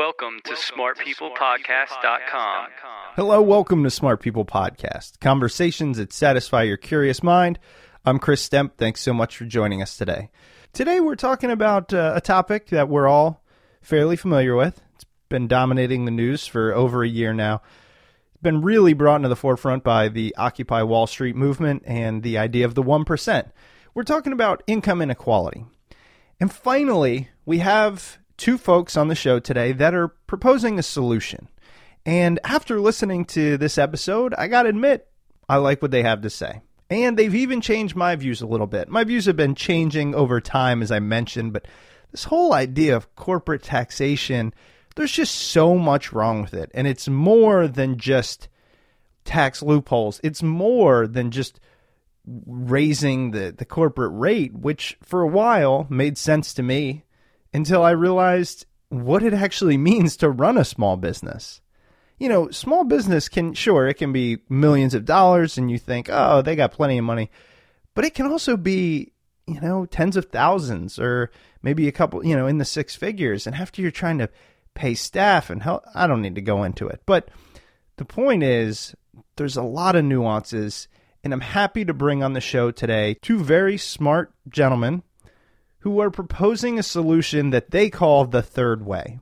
Welcome to smartpeoplepodcast.com. Hello, welcome to Smart People Podcast, conversations that satisfy your curious mind. I'm Chris Stemp. Thanks so much for joining us today. Today, we're talking about uh, a topic that we're all fairly familiar with. It's been dominating the news for over a year now. It's been really brought into the forefront by the Occupy Wall Street movement and the idea of the 1%. We're talking about income inequality. And finally, we have two folks on the show today that are proposing a solution. And after listening to this episode, I got to admit, I like what they have to say. And they've even changed my views a little bit. My views have been changing over time, as I mentioned, but this whole idea of corporate taxation, there's just so much wrong with it. And it's more than just tax loopholes, it's more than just raising the, the corporate rate, which for a while made sense to me until I realized what it actually means to run a small business you know, small business can, sure, it can be millions of dollars and you think, oh, they got plenty of money. But it can also be, you know, tens of thousands or maybe a couple, you know, in the six figures. And after you're trying to pay staff and help, I don't need to go into it. But the point is, there's a lot of nuances. And I'm happy to bring on the show today two very smart gentlemen who are proposing a solution that they call the third way.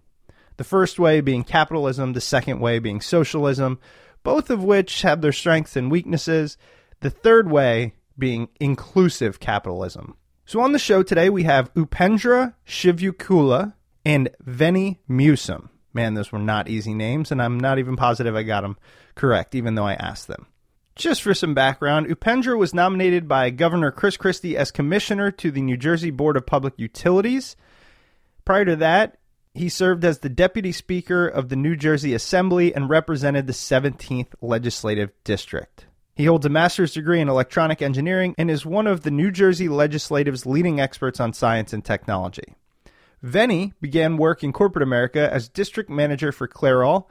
The first way being capitalism, the second way being socialism, both of which have their strengths and weaknesses. The third way being inclusive capitalism. So on the show today, we have Upendra Chivukula and Veny Musum. Man, those were not easy names, and I'm not even positive I got them correct, even though I asked them. Just for some background, Upendra was nominated by Governor Chris Christie as commissioner to the New Jersey Board of Public Utilities. Prior to that, he served as the deputy speaker of the New Jersey Assembly and represented the 17th legislative district. He holds a master's degree in electronic engineering and is one of the New Jersey legislative's leading experts on science and technology. Veny began work in corporate America as district manager for Clairol.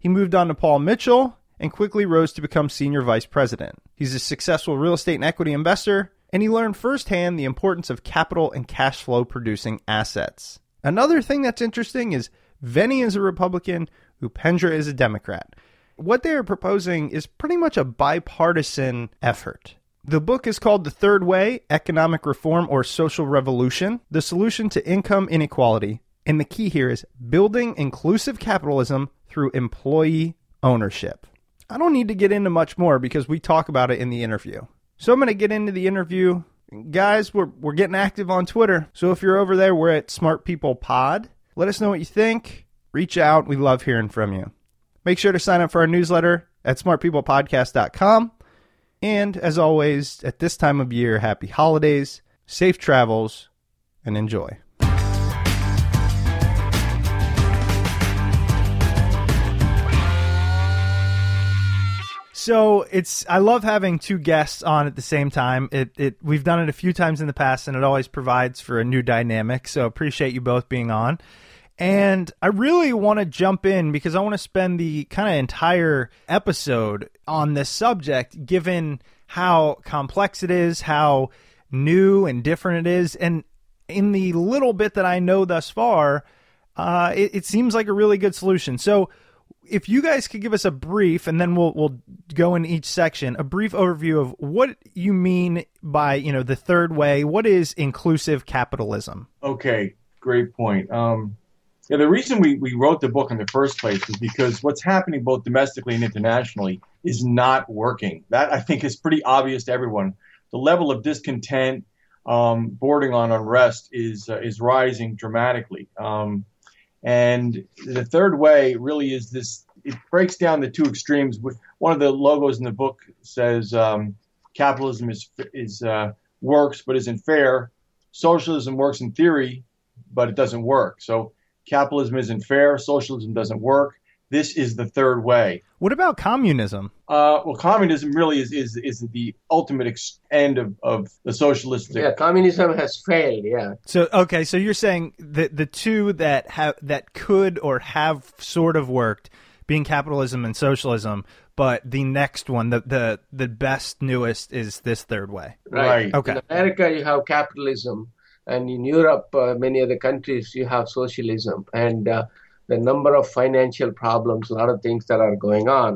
He moved on to Paul Mitchell and quickly rose to become senior vice president. He's a successful real estate and equity investor, and he learned firsthand the importance of capital and cash flow producing assets. Another thing that's interesting is Veny is a Republican, Upendra is a Democrat. What they are proposing is pretty much a bipartisan effort. The book is called The Third Way Economic Reform or Social Revolution The Solution to Income Inequality. And the key here is building inclusive capitalism through employee ownership. I don't need to get into much more because we talk about it in the interview. So I'm going to get into the interview guys, we're we're getting active on Twitter. So if you're over there, we're at Smart People Pod. Let us know what you think. Reach out. We love hearing from you. Make sure to sign up for our newsletter at smartpeoplepodcast.com. And as always, at this time of year, happy holidays, safe travels, and enjoy. So it's I love having two guests on at the same time. It it we've done it a few times in the past, and it always provides for a new dynamic. So appreciate you both being on. And I really want to jump in because I want to spend the kind of entire episode on this subject, given how complex it is, how new and different it is, and in the little bit that I know thus far, uh, it, it seems like a really good solution. So if you guys could give us a brief, and then we'll we'll go in each section, a brief overview of what you mean by you know the third way. What is inclusive capitalism? Okay, great point. Um, yeah, the reason we, we wrote the book in the first place is because what's happening both domestically and internationally is not working. That I think is pretty obvious to everyone. The level of discontent, um, bordering on unrest, is uh, is rising dramatically. Um, and the third way really is this. It breaks down the two extremes. One of the logos in the book says um, capitalism is is uh, works but isn't fair. Socialism works in theory, but it doesn't work. So capitalism isn't fair, socialism doesn't work. This is the third way. What about communism? Uh, well, communism really is, is, is the ultimate ex- end of, of the socialist. Yeah, communism has failed. Yeah. So okay, so you're saying the the two that have that could or have sort of worked, being capitalism and socialism, but the next one, the the the best newest, is this third way. Right. Right. Okay. In America, you have capitalism, and in Europe, uh, many other countries, you have socialism, and uh, the number of financial problems, a lot of things that are going on.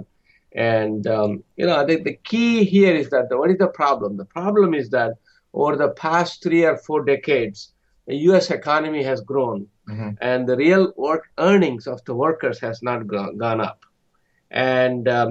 And um, you know, the, the key here is that the, what is the problem? The problem is that over the past three or four decades, the U.S. economy has grown, Mhm. and the real work earnings of the workers has not gone, gone up. And um,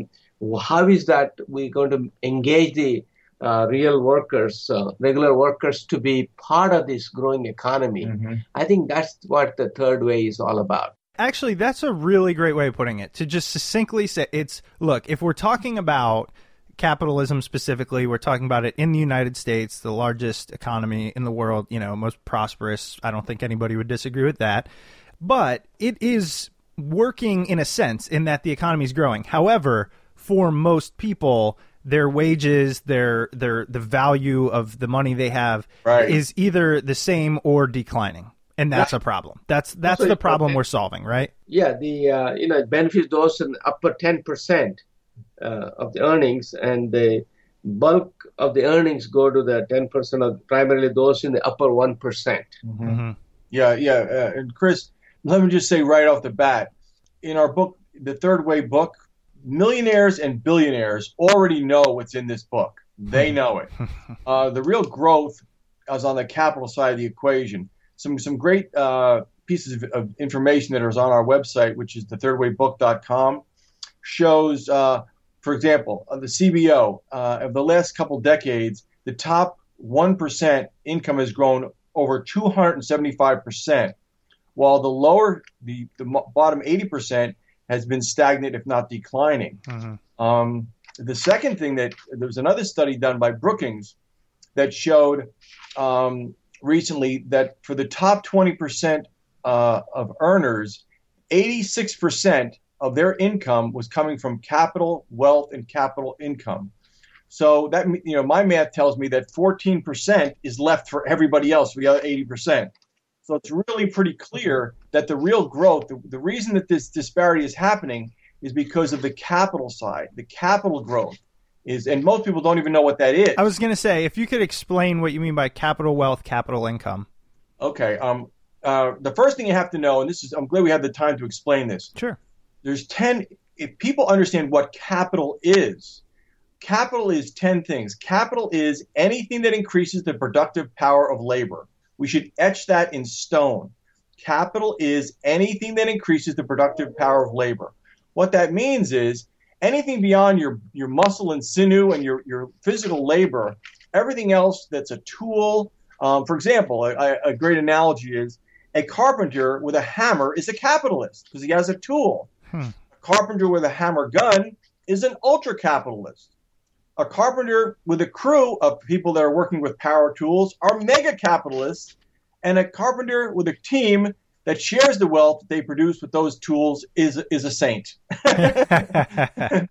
how is that we're going to engage the uh, real workers, uh, regular workers, to be part of this growing economy? Mhm. I think that's what the third way is all about. Actually, that's a really great way of putting it. To just succinctly say, it's look, if we're talking about capitalism specifically, we're talking about it in the United States, the largest economy in the world, you know, most prosperous. I don't think anybody would disagree with that. But it is working in a sense in that the economy is growing. However, for most people, their wages, their their the value of the money they have Right. is either the same or declining. And that's a problem. That's that's Also, the problem okay. we're solving, right? Yeah, the uh, you know it benefits those in the upper ten percent uh, of the earnings, and the bulk of the earnings go to the ten percent of primarily those in the upper one percent. Mm-hmm. Yeah, yeah. Uh, and Chris, let me just say right off the bat, in our book, the Third Way book, millionaires and billionaires already know what's in this book. They know it. Uh, the real growth is on the capital side of the equation. Some some great uh, pieces of, of information that is on our website, which is thethirdwaybook.com, shows, uh, for example, uh, the CBO uh, of the last couple decades, the top one percent income has grown over 275 percent, while the lower, the, the bottom 80 percent has been stagnant, if not declining. Um, the second thing that there was another study done by Brookings that showed um, recently that for the top 20% uh, of earners, 86% of their income was coming from capital wealth and capital income. So that you know, my math tells me that 14% is left for everybody else, the other 80%. So it's really pretty clear that the real growth, the, the reason that this disparity is happening is because of the capital side. The capital growth is, and most people don't even know what that is. I was going to say, if you could explain what you mean by capital wealth, capital income. Okay. Um, uh, the first thing you have to know, and this is, I'm glad we have the time to explain this. Sure. There's 10, if people understand what capital is, capital is 10 things. Capital is anything that increases the productive power of labor. We should etch that in stone. Capital is anything that increases the productive power of labor. What that means is anything beyond your, your muscle and sinew and your, your physical labor, everything else that's a tool. Um, for example, a, a great analogy is a carpenter with a hammer is a capitalist because he has a tool. Hmm. A carpenter with a hammer gun is an ultra capitalist. A carpenter with a crew of people that are working with power tools are mega capitalists, and a carpenter with a team that shares the wealth that they produce with those tools is is a saint.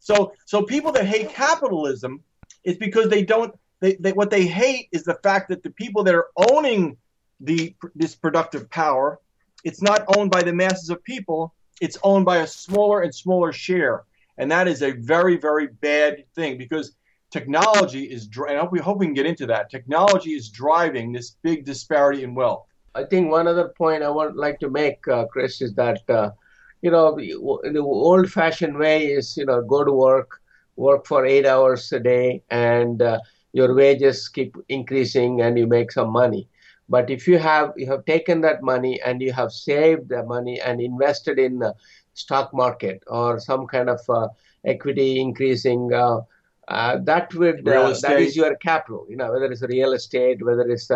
so so people that hate capitalism is because they don't they, they what they hate is the fact that the people that are owning the this productive power it's not owned by the masses of people it's owned by a smaller and smaller share. And that is a very very bad thing because technology is and I hope we can get into that. Technology is driving this big disparity in wealth I think one other point I would like to make, uh, Chris, is that uh, you know the, the old-fashioned way is you know go to work, work for eight hours a day, and uh, your wages keep increasing, and you make some money. But if you have you have taken that money and you have saved the money and invested in the stock market or some kind of uh, equity increasing. Uh, uh, that would that is your capital, you know, whether it's real estate, whether it's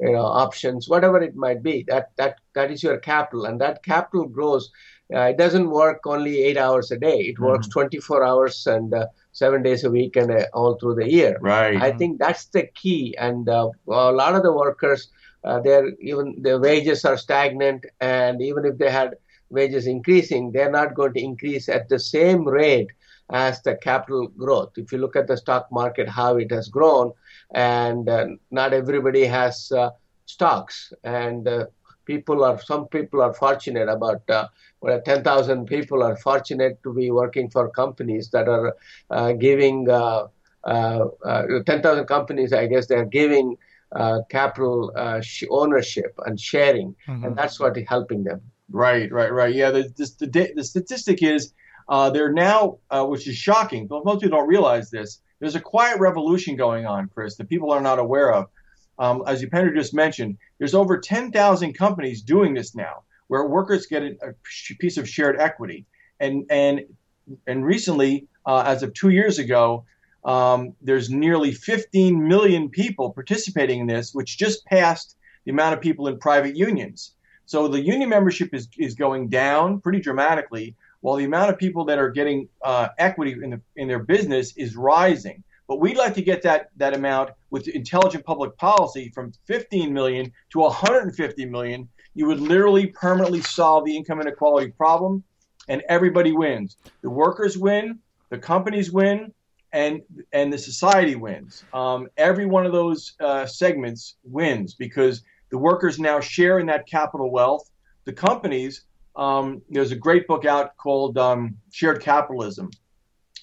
you know options whatever it might be that that that is your capital. And that capital grows uh, it doesn't work only eight hours a day. It mm-hmm. works 24 hours and uh, seven days a week and uh, all through the year. Right. I think that's the key. And uh, a lot of the workers uh, their even their wages are stagnant. And even if they had wages increasing they're not going to increase at the same rate as the capital growth. If you look at the stock market how it has grown and uh, not everybody has uh, stocks. And uh, people are some people are fortunate about uh, well, 10,000 people are fortunate to be working for companies that are uh, giving uh, 10,000 companies I guess they're giving capital sh- ownership and sharing. Mm-hmm. and that's what is helping them. Right right right. Yeah the, the, the statistic is they're now which is shocking but most people don't realize this there's a quiet revolution going on, Chris, that people are not aware of. Um, as Upendra just mentioned, there's over 10,000 companies doing this now, where workers get a, a piece of shared equity. And and and recently, uh, as of two years ago, um, there's nearly 15 million people participating in this, which just passed the amount of people in private unions. So the union membership is, is going down pretty dramatically, while the amount of people that are getting uh, equity in, the, in their business is rising. But we'd like to get that, that amount with intelligent public policy from 15 million to 150 million. You would literally permanently solve the income inequality problem, and everybody wins. The workers win, the companies win, and and the society wins. Um, every one of those uh, segments wins because the workers now share in that capital wealth. The companies um, there's a great book out called um, Shared Capitalism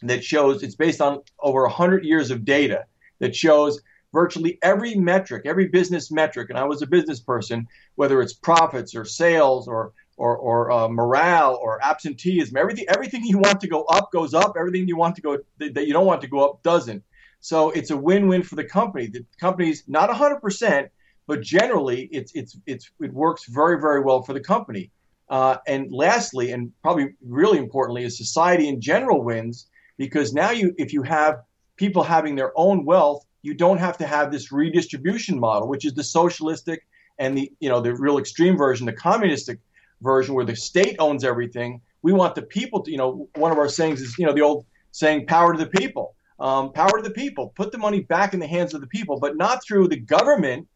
that shows it's based on over 100 years of data that shows virtually every metric, every business metric, and I was a business person, whether it's profits or sales or or, or uh, morale or absenteeism, everything everything you want to go up goes up. Everything you want to go that you don't want to go up doesn't. So it's a win-win for the company. The company's not 100%, but generally it's it's it's it works very very well for the company. Uh, and lastly, and probably really importantly, is society in general wins because now you, if you have people having their own wealth, you don't have to have this redistribution model, which is the socialistic and the you know the real extreme version, the communistic version, where the state owns everything. We want the people to, you know, one of our sayings is, you know, the old saying, "Power to the people." Um, power to the people. Put the money back in the hands of the people, but not through the government,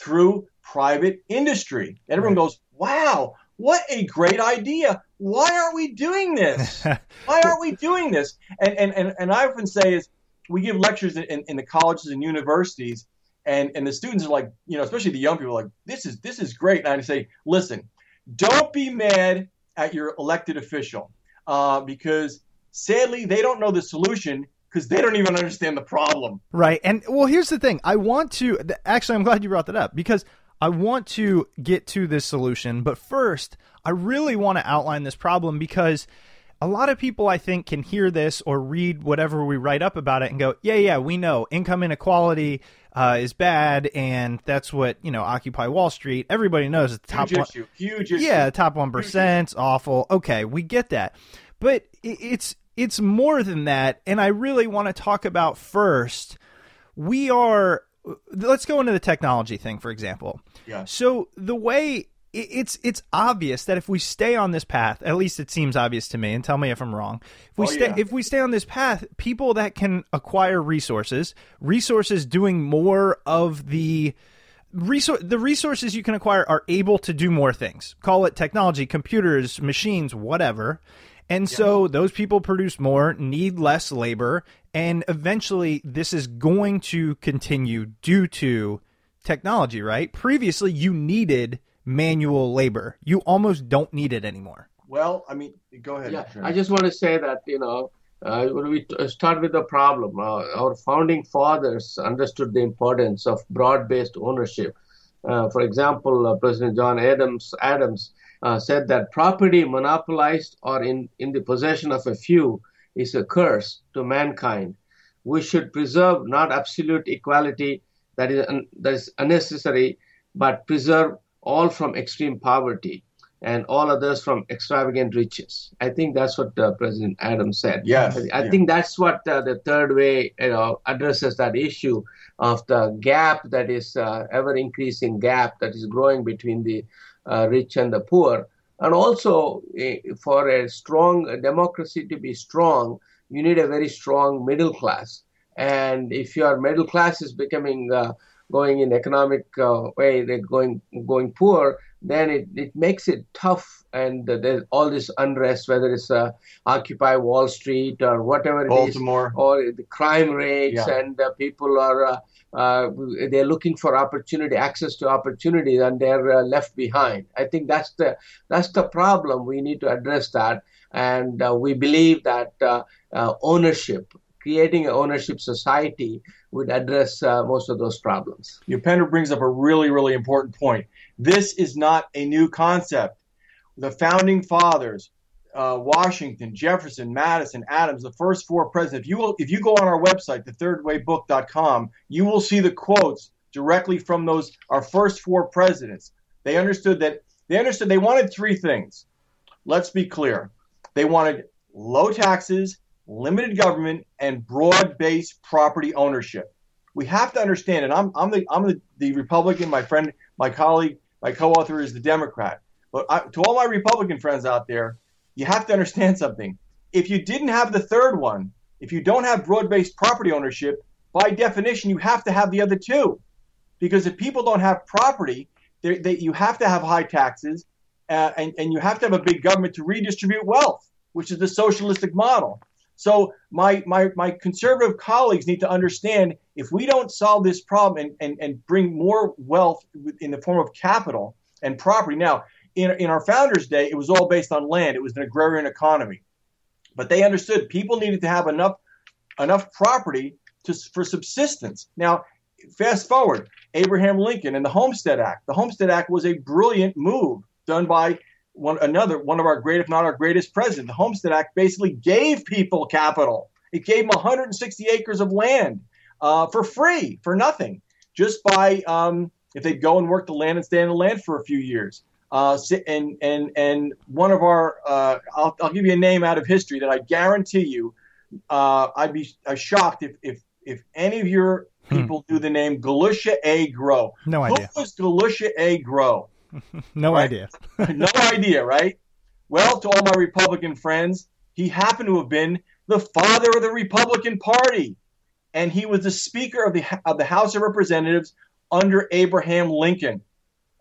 through private industry. And everyone goes, "Wow, what a great idea. Why aren't we doing this? Why aren't we doing this? And, and, and, and I often say is we give lectures in, in the colleges and universities and, and the students are like, you know, especially the young people are like, this is, this is great. And I say, listen, don't be mad at your elected official uh, because sadly they don't know the solution because they don't even understand the problem. Right. And well, here's the thing. I want to actually, I'm glad you brought that up because I want to get to this solution, but first, I really want to outline this problem because a lot of people, I think, can hear this or read whatever we write up about it and go, yeah, yeah, we know income inequality uh, is bad, and that's what, you know, Occupy Wall Street. Everybody knows it's the top Huge one. Issue. Huge issue. Yeah, top 1%, awful. Okay, we get that. But it's it's more than that, and I really want to talk about first. We are let's go into the technology thing for example. Yeah. So the way it's it's obvious that if we stay on this path, at least it seems obvious to me, and tell me if I'm wrong. If we oh, stay yeah. if we stay on this path, people that can acquire resources, resources doing more of the resource the resources you can acquire are able to do more things. Call it technology, computers, machines, whatever. And so those people produce more, need less labor, and eventually this is going to continue due to technology, right? Previously, you needed manual labor. You almost don't need it anymore. Well, I mean, go ahead. Yeah, I just want to say that you know uh, when we t- start with the problem. Uh, our founding fathers understood the importance of broad-based ownership. Uh, for example, uh, President John Adams Adams uh, said that property monopolized or in, in the possession of a few is a curse to mankind. We should preserve not absolute equality that is un- that is unnecessary, but preserve all from extreme poverty and all others from extravagant riches. I think that's what uh, President Adams said. Yes, I yeah. think that's what uh, the third way you know addresses that issue of the gap that is uh, ever increasing gap that is growing between the uh, rich and the poor. And also, eh, for a strong democracy to be strong, you need a very strong middle class. And if your middle class is becoming uh, going in economic uh, way, they're going going poor, then it, it makes it tough. And uh, there's all this unrest, whether it's uh, Occupy Wall Street or whatever it is Baltimore. or the crime rates Yeah. and uh, people are uh, uh, they're looking for opportunity access to opportunity and they're uh, left behind i think that's the that's the problem we need to address that and uh, we believe that uh, uh, ownership creating an ownership society would address uh, most of those problems Upendra brings up a really, really important point. This is not a new concept. The founding fathers, uh, Washington, Jefferson, Madison, Adams, the first four presidents. If you will, if you go on our website, thethirdwaybook.com, you will see the quotes directly from those our first four presidents. They understood that they understood they wanted three things. Let's be clear. They wanted low taxes, limited government, and broad-based property ownership we have to understand, and I'm I'm the I'm the, the Republican. My friend, my colleague, my co-author is the Democrat. But I, to all my Republican friends out there, you have to understand something. If you didn't have the third one, if you don't have broad-based property ownership, by definition, you have to have the other two, because if people don't have property, they, you have to have high taxes, uh, and and you have to have a big government to redistribute wealth, which is the socialistic model. So my, my, my conservative colleagues need to understand if we don't solve this problem and, and, and bring more wealth in the form of capital and property. Now, in, in our founders' day, it was all based on land. It was an agrarian economy. But they understood people needed to have enough enough property to, for subsistence. Now, fast forward, Abraham Lincoln and the Homestead Act. The Homestead Act was a brilliant move done by one another one of our great, if not our greatest president. The Homestead Act basically gave people capital. It gave them 160 acres of land uh, for free, for nothing, just by um, if they'd go and work the land and stay in the land for a few years. Uh, and and and one of our, uh, I'll, I'll give you a name out of history that I guarantee you, uh, I'd be uh, shocked if if if any of your people knew the name Galusha A. Grow. No Who idea. Who was Galusha A. Grow? No Right. idea. no idea, right? Well, to all my Republican friends, he happened to have been the father of the Republican Party, and he was the Speaker of the of the House of Representatives under Abraham Lincoln.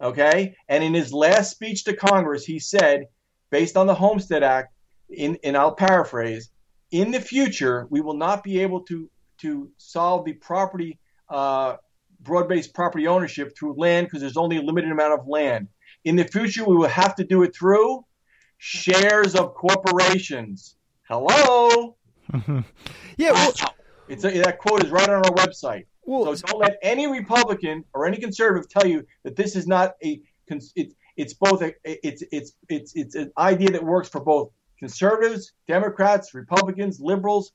Okay, and in his last speech to Congress, he said, based on the Homestead Act, in and I'll paraphrase, in the future we will not be able to to solve the property. Uh, broad-based property ownership through land because there's only a limited amount of land. In the future, we will have to do it through shares of corporations. Hello. Yeah. Well, It's a, that quote is right on our website. well, So don't let any Republican or any conservative tell you that this is not a. It's it's both a it's it's it's it's an idea that works for both conservatives, Democrats, Republicans, liberals,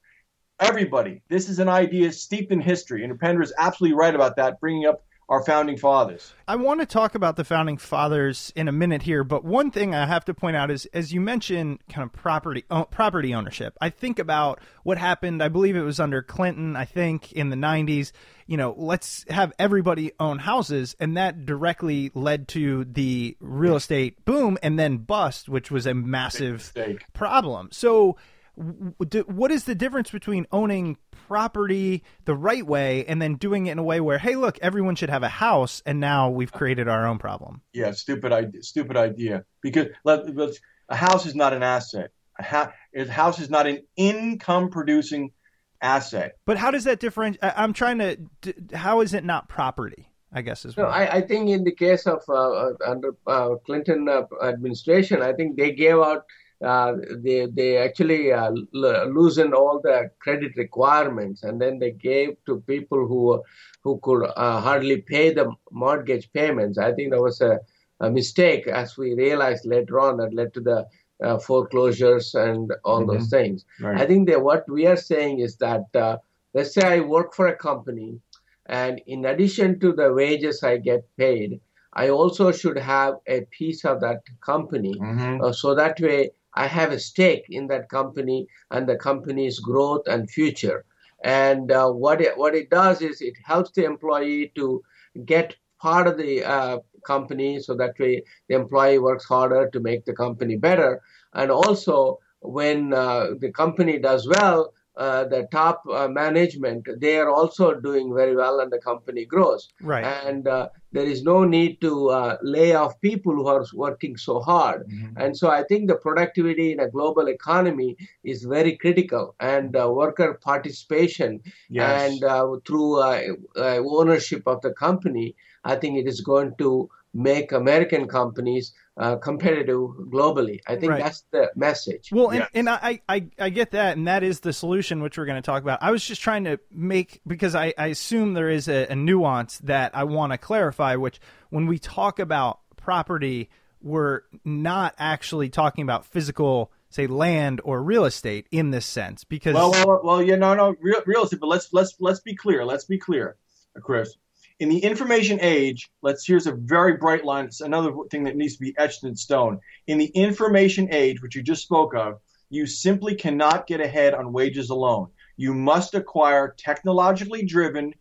everybody. This is an idea steeped in history, and Pender is absolutely right about that. Bringing up our founding fathers. I want to talk about the founding fathers in a minute here, but one thing I have to point out is, as you mentioned, kind of property o- property ownership. I think about what happened. I believe it was under Clinton. I think in the '90s. You know, let's have everybody own houses, and that directly led to the real estate boom and then bust, which was a massive problem. So what is the difference between owning property the right way and then doing it in a way where, hey, look, everyone should have a house, and now we've created our own problem? Yeah, stupid idea. Stupid idea. Because let, let's, a house is not an asset. A, ha- a house is not an income producing asset. But how does that differentiate? I'm trying to. d- How is it not property? I guess is No, I, I think in the case of uh, uh, under uh, Clinton uh, administration, I think they gave out, uh, they they actually uh, l- loosened all the credit requirements, and then they gave to people who who could uh, hardly pay the mortgage payments. I think that was a, a mistake, as we realized later on, that led to the uh, foreclosures and all those things. Right. I think that what we are saying is that uh, let's say I work for a company, and in addition to the wages I get paid, I also should have a piece of that company. Mhm. Uh, so that way I have a stake in that company and the company's growth and future. And uh, what it, what it does is it helps the employee to get part of the uh, company so that way the employee works harder to make the company better. And also when uh, the company does well, uh, the top uh, management they are also doing very well and the company grows right. and uh, there is no need to uh, lay off people who are working so hard and so i think the productivity in a global economy is very critical and uh, worker participation Yes. and uh, through uh, uh, ownership of the company i think it is going to make american companies uh, competitive globally i think Right. that's the message Well, and, Yes. and I, I, I get that, and that is the solution which we're going to talk about. I was just trying to make because I, I assume there is a, a nuance that I want to clarify. Which, when we talk about property, we're not actually talking about physical, say, land or real estate in this sense. Because Well, well, well, yeah, no, no, real, real estate. But let's let's let's be clear. Let's be clear, Chris. In the information age, let's here's a very bright line. It's another thing that needs to be etched in stone. In the information age, which you just spoke of, you simply cannot get ahead on wages alone. You must acquire technologically driven,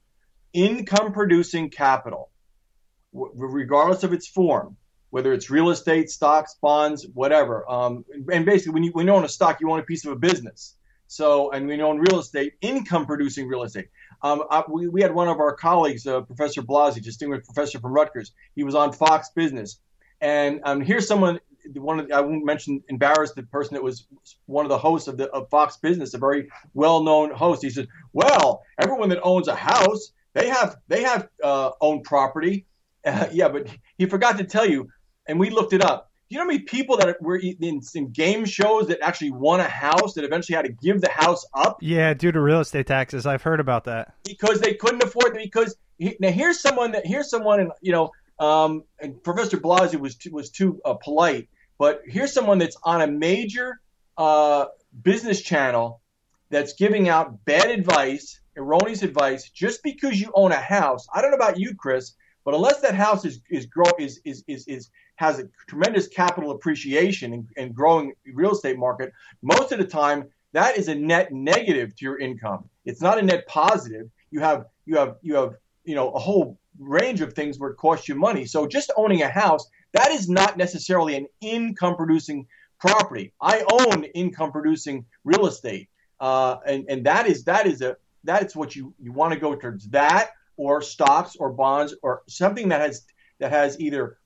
income producing capital, regardless of its form, whether it's real estate, stocks, bonds, whatever. Um, and basically, when you, when you own a stock, you own a piece of a business. So, and we own real estate, income producing real estate. Um, I, we, we had one of our colleagues, uh, Professor Blasi, distinguished professor from Rutgers. He was on Fox Business. And um, here's someone, one of the, I won't mention, embarrass the person that was one of the hosts of, the, of Fox Business, a very well known host. He said, Well, everyone that owns a house, they have, they have uh, owned property. Uh, yeah, but he forgot to tell you, and we looked it up. You know how many people that were in, in game shows that actually won a house that eventually had to give the house up yeah, due to real estate taxes, I've heard about that. because they couldn't afford it? Because he, now here's someone that here's someone, and you know, um, and Professor Blasi was too, was too uh, polite, but here's someone that's on a major uh, business channel that's giving out bad advice, erroneous advice, just because you own a house. I don't know about you, Chris, but unless that house is is grow is is is, is has a tremendous capital appreciation and, and growing real estate market, most of the time that is a net negative to your income. It's not a net positive. You have you have you have you know a whole range of things where it costs you money. So just owning a house that is not necessarily an income producing property. I own income producing real estate, uh, and and that is that is a that is what you you want to go towards that or stocks or bonds or something that has that has either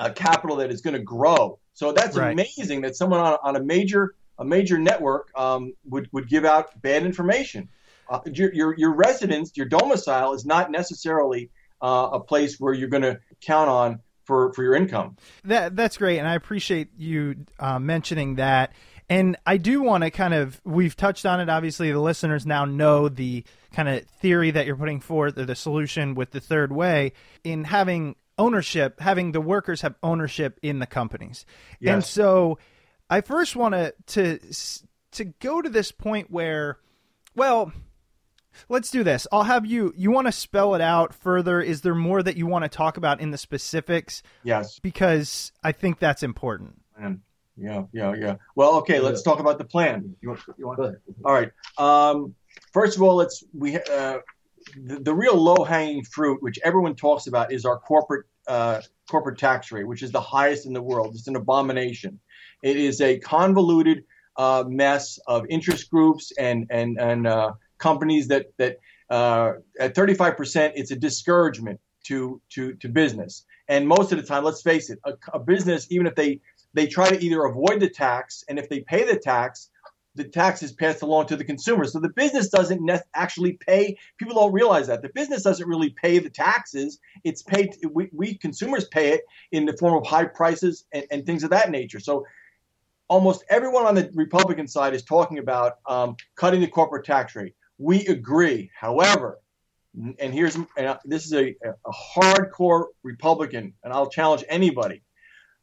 uh, capital that is going to grow. So that's Right. amazing that someone on, on a major a major network um, would would give out bad information. Uh, your, your your residence, your domicile, is not necessarily uh, a place where you're going to count on for for your income. That that's great, and I appreciate you uh, mentioning that. And I do want to kind of we've touched on it. Obviously, the listeners now know the kind of theory that you're putting forth, or the solution with the third way in having ownership, having the workers have ownership in the companies. And so, I first want to to to go to this point where, well, let's do this. I'll have you. You want to spell it out further? Is there more that you want to talk about in the specifics? Yes. because I think that's important. plan. Yeah, yeah, yeah. Well, okay, let's talk about the plan. You want, you want? All right. Um, first of all, let's we uh, the, the real low hanging fruit, which everyone talks about, is our corporate uh, corporate tax rate, which is the highest in the world. It's an abomination. It is a convoluted uh, mess of interest groups and and and uh, companies that that uh, at 35%, it's a discouragement to to to business. And most of the time, let's face it, a, a business, even if they they try to either avoid the tax, and if they pay the tax, the taxes passed along to the consumer. So the business doesn't ne- actually pay. People don't realize that the business doesn't really pay the taxes. It's paid. We, we consumers pay it in the form of high prices and, and, things of that nature. So almost everyone on the Republican side is talking about um, cutting the corporate tax rate. We agree. However, and here's and this is a, a hardcore Republican, and I'll challenge anybody.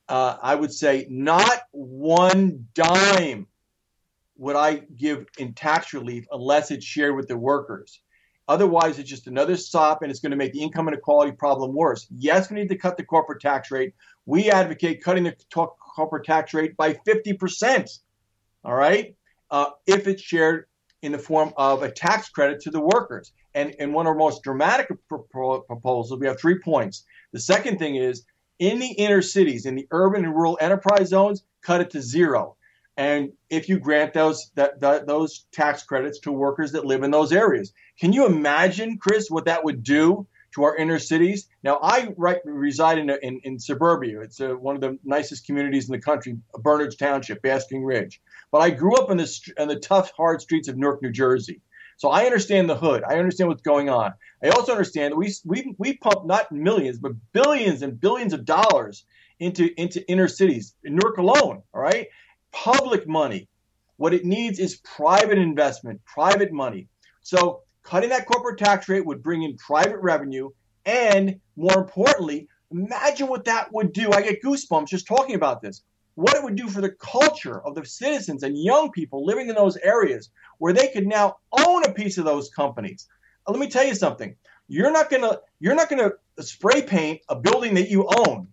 Uh, I would say not one dime would I give in tax relief unless it's shared with the workers. Otherwise, it's just another SOP and it's going to make the income inequality problem worse. Yes, we need to cut the corporate tax rate. We advocate cutting the corporate tax rate by 50%. All right? Uh, if it's shared in the form of a tax credit to the workers. And in one of our most dramatic proposals, we have three points. The second thing is in the inner cities, in the urban and rural enterprise zones, cut it to zero. And if you grant those that, that, those tax credits to workers that live in those areas, can you imagine, Chris, what that would do to our inner cities? Now, I right, reside in, in, in suburbia. It's a, one of the nicest communities in the country, Bernards Township, Basking Ridge. But I grew up in the in the tough, hard streets of Newark, New Jersey. So I understand the hood. I understand what's going on. I also understand that we we we pump not millions but billions and billions of dollars into into inner cities in Newark alone. All right, public money. What it needs is private investment, private money. So cutting that corporate tax rate would bring in private revenue, and more importantly, imagine what that would do. I get goosebumps just talking about this. What it would do for the culture of the citizens and young people living in those areas where they could now own a piece of those companies. Let me tell you something. You're not gonna you're not gonna spray paint a building that you own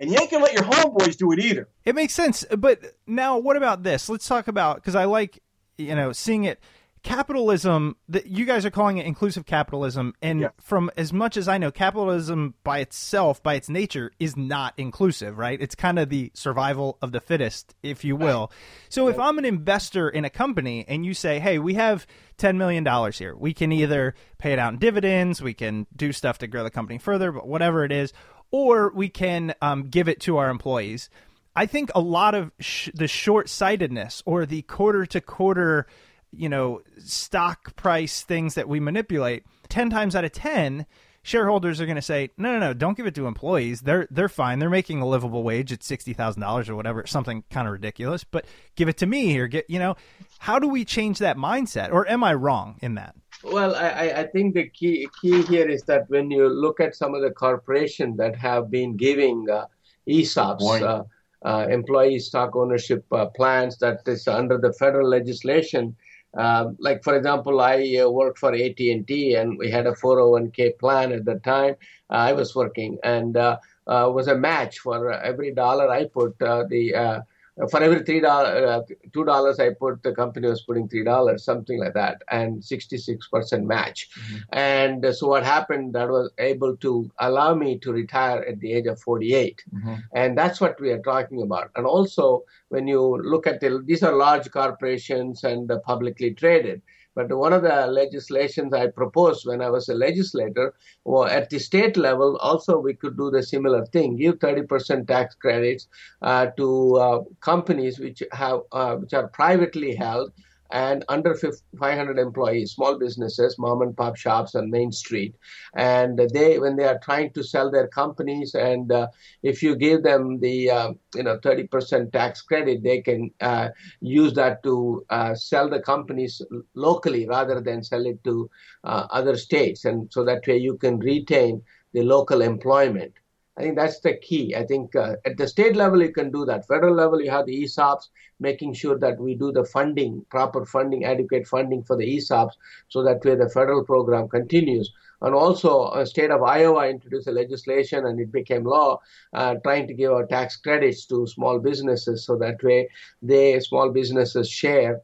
and you ain't gonna let your homeboys do it either. It makes sense, but now what about this? Let's talk about because I like you know seeing it. Capitalism that you guys are calling it inclusive capitalism, and yeah. from as much as I know, capitalism by itself, by its nature, is not inclusive, right? It's kind of the survival of the fittest, if you will. So if I'm an investor in a company and you say, "Hey, we have $10 million here. We can either pay it out in dividends, we can do stuff to grow the company further, but whatever it is, or we can um, give it to our employees. I think a lot of sh- the short sightedness or the quarter to quarter, you know, stock price things that we manipulate, 10 times out of 10, shareholders are going to say, no, no, no, don't give it to employees. They're they're fine. They're making a livable wage at sixty thousand dollars or whatever, something kind of ridiculous. But give it to me or get you know. How do we change that mindset? Or am I wrong in that? Well, I, I think the key key here is that when you look at some of the corporations that have been giving uh, ESOPs, uh, uh, employee stock ownership uh, plans, that is under the federal legislation. Um, like for example, I uh, worked for AT and T, and we had a 401k plan at the time. Uh, I was working, and was a match for every dollar I put. the for every three dollars, uh, two dollars I put, the company was putting three dollars, something like that, and sixty-six percent match. Mm-hmm. And uh, so what happened? That was able to allow me to retire at the age of 48, mm-hmm. and that's what we are talking about. And also, when you look at the, these are large corporations and publicly traded. But one of the legislations I proposed when I was a legislator, well, at the state level, also we could do the similar thing: give 30% tax credits uh, to uh, companies which have uh, which are privately held and under 500 employees, small businesses, mom and pop shops on Main Street, and they when they are trying to sell their companies, and uh, if you give them the uh, you know 30% tax credit, they can uh, use that to uh, sell the companies locally rather than sell it to uh, other states, and so that way you can retain the local employment. I think that's the key. I think uh, at the state level, you can do that. Federal level, you have the ESOPs, making sure that we do the funding, proper funding, adequate funding for the ESOPs, so that way the federal program continues. And also, a state of Iowa introduced a legislation, and it became law, uh, trying to give out tax credits to small businesses, so that way they small businesses share uh,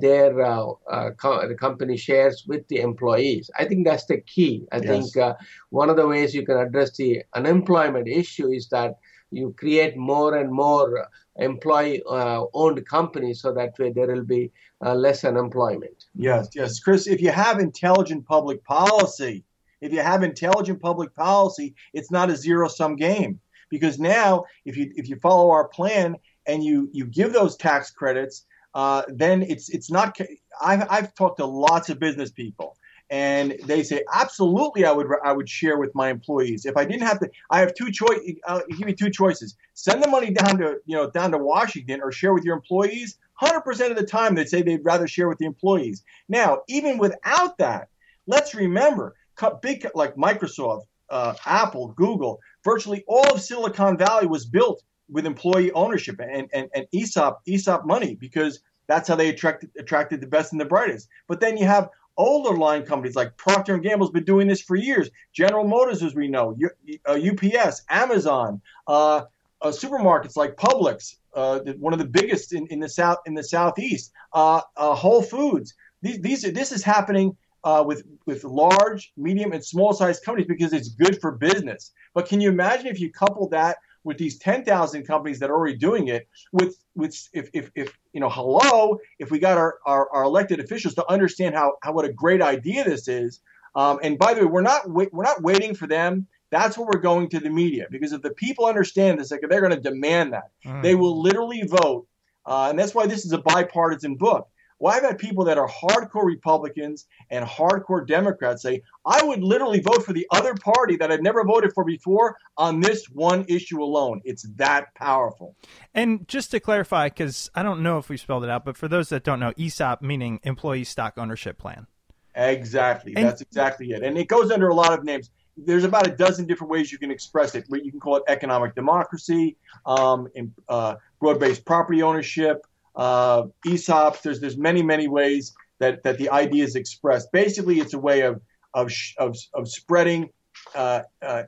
their uh, uh, co- the company shares with the employees. I think that's the key. I yes. think uh, one of the ways you can address the unemployment issue is that you create more and more employee uh, owned companies so that way there will be uh, less unemployment. Yes, yes. Chris, if you have intelligent public policy, if you have intelligent public policy, it's not a zero sum game. Because now, if you if you follow our plan and you you give those tax credits, uh, then it's it's not. I've I've talked to lots of business people, and they say absolutely I would I would share with my employees if I didn't have to. I have two choice. I'll give you two choices: send the money down to you know down to Washington, or share with your employees. Hundred percent of the time, they'd say they'd rather share with the employees. Now, even without that, let's remember, big like Microsoft, uh, Apple, Google, virtually all of Silicon Valley was built with employee ownership and, and, and ESOP ESOP money because that's how they attracted attracted the best and the brightest. But then you have older line companies like Procter and Gamble's been doing this for years. General Motors, as we know, U, uh, UPS, Amazon, uh, uh, supermarkets like Publix, uh, one of the biggest in, in the south in the southeast. Uh, uh, Whole Foods. These, these this is happening with with large, medium, and small sized companies because it's good for business. But can you imagine if you couple that with these 10,000 companies that are already doing it with with if, if, if you know hello if we got our, our, our elected officials to understand how, how what a great idea this is. Um, and by the way we're not we're not waiting for them. That's what we're going to the media because if the people understand this like they're going to demand that. Mm. they will literally vote. Uh, and that's why this is a bipartisan book well, I've had people that are hardcore Republicans and hardcore Democrats say, I would literally vote for the other party that I've never voted for before on this one issue alone. It's that powerful. And just to clarify, because I don't know if we spelled it out, but for those that don't know, ESOP meaning Employee Stock Ownership Plan. Exactly. And, That's exactly it. And it goes under a lot of names. There's about a dozen different ways you can express it. You can call it economic democracy, um, uh, broad-based property ownership, uh, ESOPs. There's there's many many ways that that the idea is expressed. Basically, it's a way of of of, of spreading uh, uh,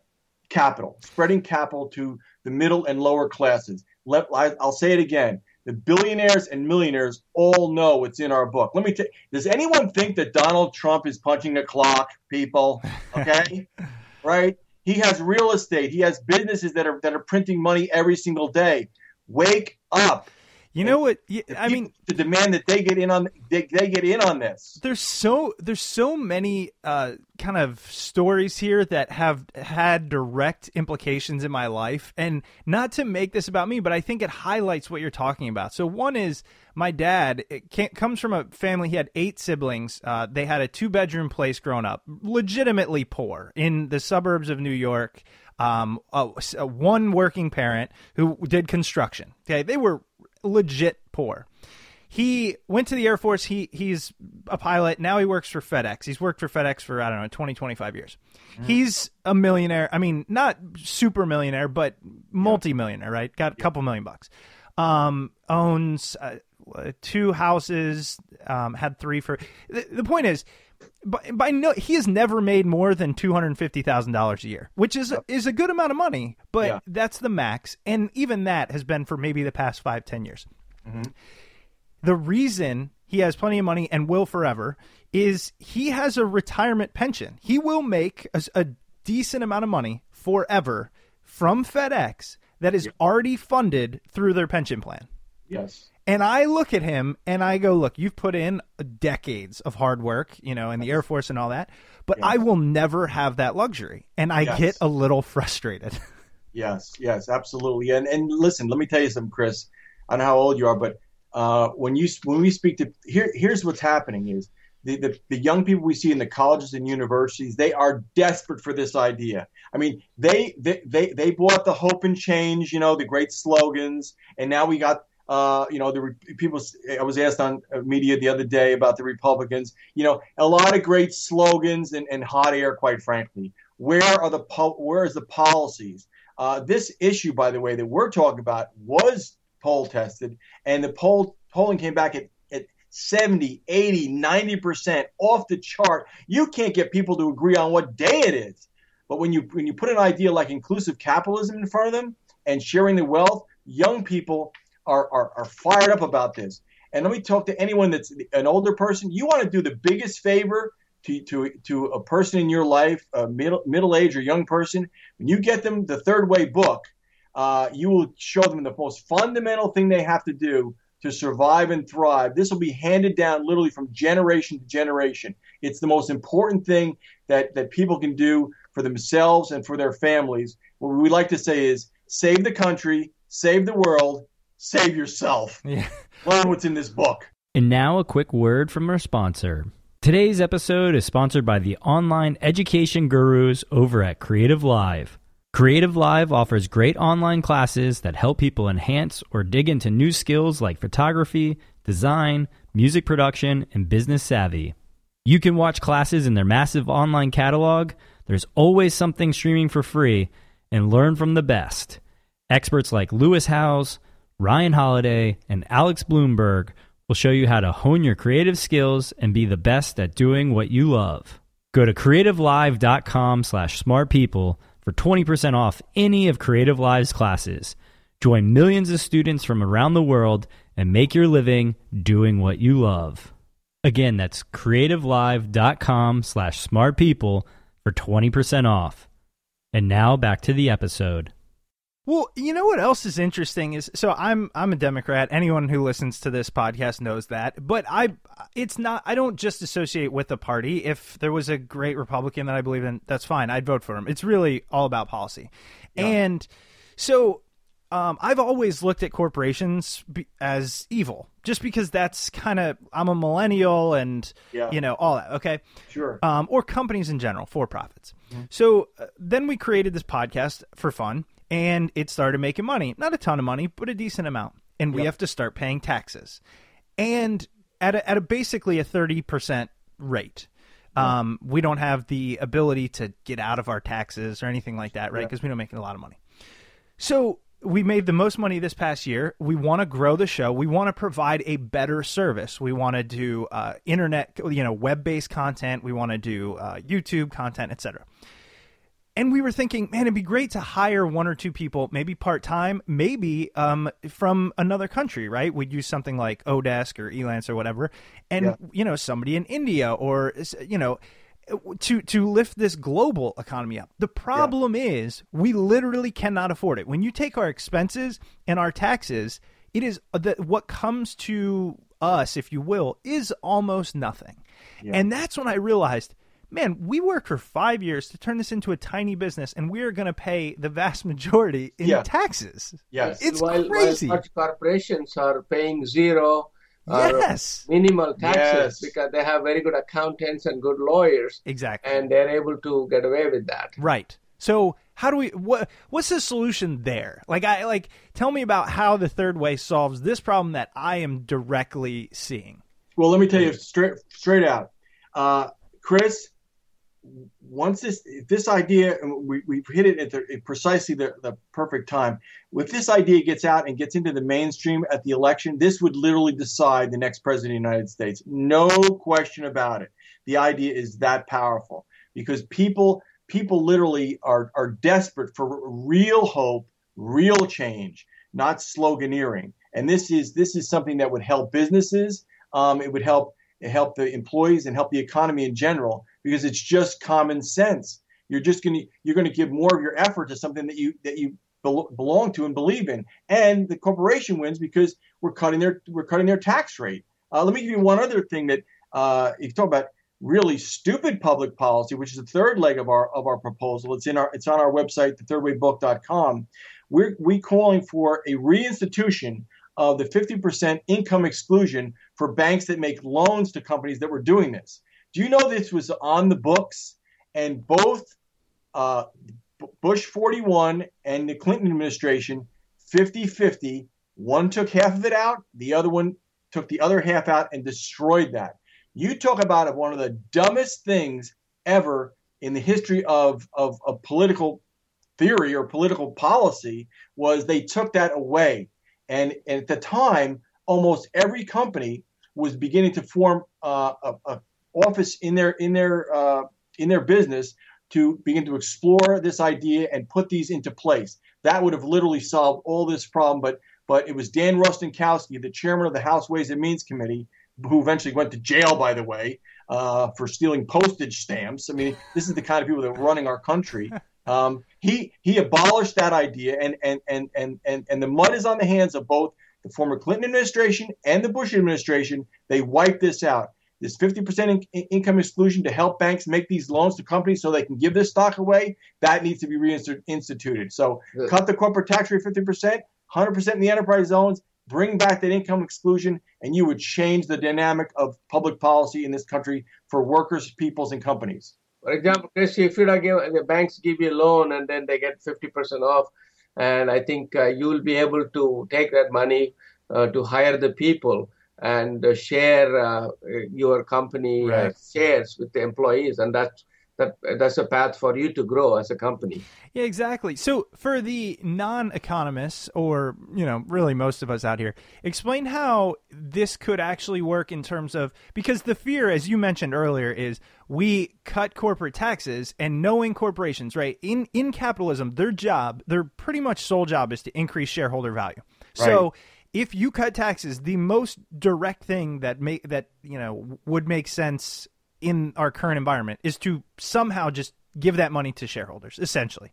capital, spreading capital to the middle and lower classes. Let I'll say it again. The billionaires and millionaires all know what's in our book. Let me tell. Does anyone think that Donald Trump is punching a clock? People, okay, right? He has real estate. He has businesses that are that are printing money every single day. Wake up. You know what? I mean, to demand that they get in on they, they get in on this. There's so there's so many uh, kind of stories here that have had direct implications in my life, and not to make this about me, but I think it highlights what you're talking about. So one is my dad comes from a family. He had eight siblings. Uh, they had a two bedroom place growing up, legitimately poor in the suburbs of New York. Um, one working parent who did construction. Okay, they were legit poor. He went to the Air Force. He he's a pilot. Now he works for FedEx. He's worked for FedEx for I don't know 20 25 years. Mm. He's a millionaire. I mean, not super millionaire, but multi-millionaire, right? Got a couple million bucks. Um owns uh, two houses, um had three for the, the point is by, by no, he has never made more than two hundred fifty thousand dollars a year, which is yep. is a good amount of money, but yeah. that's the max, and even that has been for maybe the past five ten years. Mm-hmm. The reason he has plenty of money and will forever is he has a retirement pension. He will make a, a decent amount of money forever from FedEx that is yep. already funded through their pension plan. Yes. And I look at him and I go, look, you've put in decades of hard work, you know, in the Air Force and all that, but yes. I will never have that luxury. And I yes. get a little frustrated. yes, yes, absolutely. And and listen, let me tell you something, Chris. I don't know how old you are, but uh, when you when we speak to here, here's what's happening is the, the, the young people we see in the colleges and universities, they are desperate for this idea. I mean, they, they, they, they bought the hope and change, you know, the great slogans, and now we got uh, you know, the people. I was asked on uh, media the other day about the Republicans. You know, a lot of great slogans and, and hot air. Quite frankly, where are the where is the policies? Uh, this issue, by the way, that we're talking about was poll tested, and the poll polling came back at, at 70, 80, 90% off the chart. You can't get people to agree on what day it is. But when you when you put an idea like inclusive capitalism in front of them and sharing the wealth, young people are, are, are fired up about this. And let me talk to anyone that's an older person. You want to do the biggest favor to, to, to a person in your life, a middle, middle age or young person, when you get them the third way book, Uh, you will show them the most fundamental thing they have to do to survive and thrive. This will be handed down literally from generation to generation. It's the most important thing that, that people can do for themselves and for their families. What we like to say is save the country, save the world, save yourself. Yeah. Learn what's in this book. And now a quick word from our sponsor. Today's episode is sponsored by the online education gurus over at Creative Live. Creative Live offers great online classes that help people enhance or dig into new skills like photography, design, music production, and business savvy. You can watch classes in their massive online catalog. There's always something streaming for free and learn from the best. Experts like Lewis Howes, Ryan Holiday, and Alex Blumberg will show you how to hone your creative skills and be the best at doing what you love. Go to creativelive.com slash smartpeople for 20% off any of Creative Live's classes. Join millions of students from around the world and make your living doing what you love. Again, that's creativelive.com slash smartpeople for 20% off. And now back to the episode. Well, you know what else is interesting is so I'm I'm a Democrat. Anyone who listens to this podcast knows that. But I it's not I don't just associate with the party. If there was a great Republican that I believe in, that's fine. I'd vote for him. It's really all about policy. Yeah. And so um, I've always looked at corporations be, as evil, just because that's kind of I'm a millennial and Yeah. you know all that. Okay, Sure. um, or companies in general for profits. So uh, then we created this podcast for fun, and it started making money. Not a ton of money, but a decent amount. And we Yep. have to start paying taxes, and at a, at a basically a thirty percent rate. Um, we don't have the ability to get out of our taxes or anything like that, right? Because we don't make a lot of money. So we made the most money this past year. We want to grow the show. We want to provide a better service. We want to do uh, internet, you know, web-based content. We want to do uh, YouTube content, etc. And we were thinking, man, it'd be great to hire one or two people, maybe part time, maybe um, from another country, right? We'd use something like Odesk or Elance or whatever, and Yeah. you know, somebody in India or you know, to to lift this global economy up. The problem is we literally cannot afford it. When you take our expenses and our taxes, it is the, what comes to us, if you will, is almost nothing. And that's when I realized, man, we worked for five years to turn this into a tiny business, and we are going to pay the vast majority in Yeah. taxes. Yes. It's while, crazy. While such corporations are paying zero or Yes, minimal taxes Yes. because they have very good accountants and good lawyers, exactly. and they're able to get away with that. Right. So how do we what what's the solution there? Like I like tell me about how the third way solves this problem that I am directly seeing. Well, let me tell you straight straight out, uh, Chris. Once this this idea, we we hit it at, the, at precisely the, the perfect time. If this idea gets out and gets into the mainstream at the election, this would literally decide the next president of the United States. No question about it. The idea is that powerful because people people literally are are desperate for real hope, real change, not sloganeering. And this is this is something that would help businesses. Um, it would help help the employees and help the economy in general because it's just common sense. You're just going to you're going to give more of your effort to something that you that you bel- belong to and believe in, and the corporation wins because we're cutting their we're cutting their tax rate. Uh, let me give you one other thing that uh, you talk about really stupid public policy, which is the third leg of our of our proposal. It's in our it's on our website, thethirdwaybook.com. We're we calling for a reinstitution of the 50% income exclusion for banks that make loans to companies that were doing this. Do you know this was on the books? And both uh, Bush 41 and the Clinton administration 50 50. One took half of it out, the other one took the other half out and destroyed that. You talk about one of the dumbest things ever in the history of, of, of political theory or political policy was they took that away. And, and at the time, almost every company was beginning to form uh, a, a office in their in their uh, in their business to begin to explore this idea and put these into place. That would have literally solved all this problem. But but it was Dan Rostenkowski, the chairman of the House Ways and Means Committee, who eventually went to jail, by the way, uh, for stealing postage stamps. I mean, this is the kind of people that are running our country. Um, he he abolished that idea, and and and and and and the mud is on the hands of both the former Clinton administration and the Bush administration. They wiped this out. This 50% in- income exclusion to help banks make these loans to companies so they can give this stock away, that needs to be reinstituted. So cut the corporate tax rate 50%, 100% in the enterprise zones, bring back that income exclusion, and you would change the dynamic of public policy in this country for workers, peoples, and companies. For example, Chris, if you give the banks give you a loan and then they get fifty percent off, and I think uh, you will be able to take that money uh, to hire the people and uh, share uh, your company uh, Right. shares with the employees, and that's that that's a path for you to grow as a company. Yeah, exactly. So for the non-economists, or you know, really most of us out here, explain how this could actually work in terms of because the fear, as you mentioned earlier, is we cut corporate taxes and knowing corporations, right? In in capitalism, their job, their pretty much sole job is to increase shareholder value. So if you cut taxes, the most direct thing that make that you know would make sense in our current environment is to somehow just give that money to shareholders, essentially.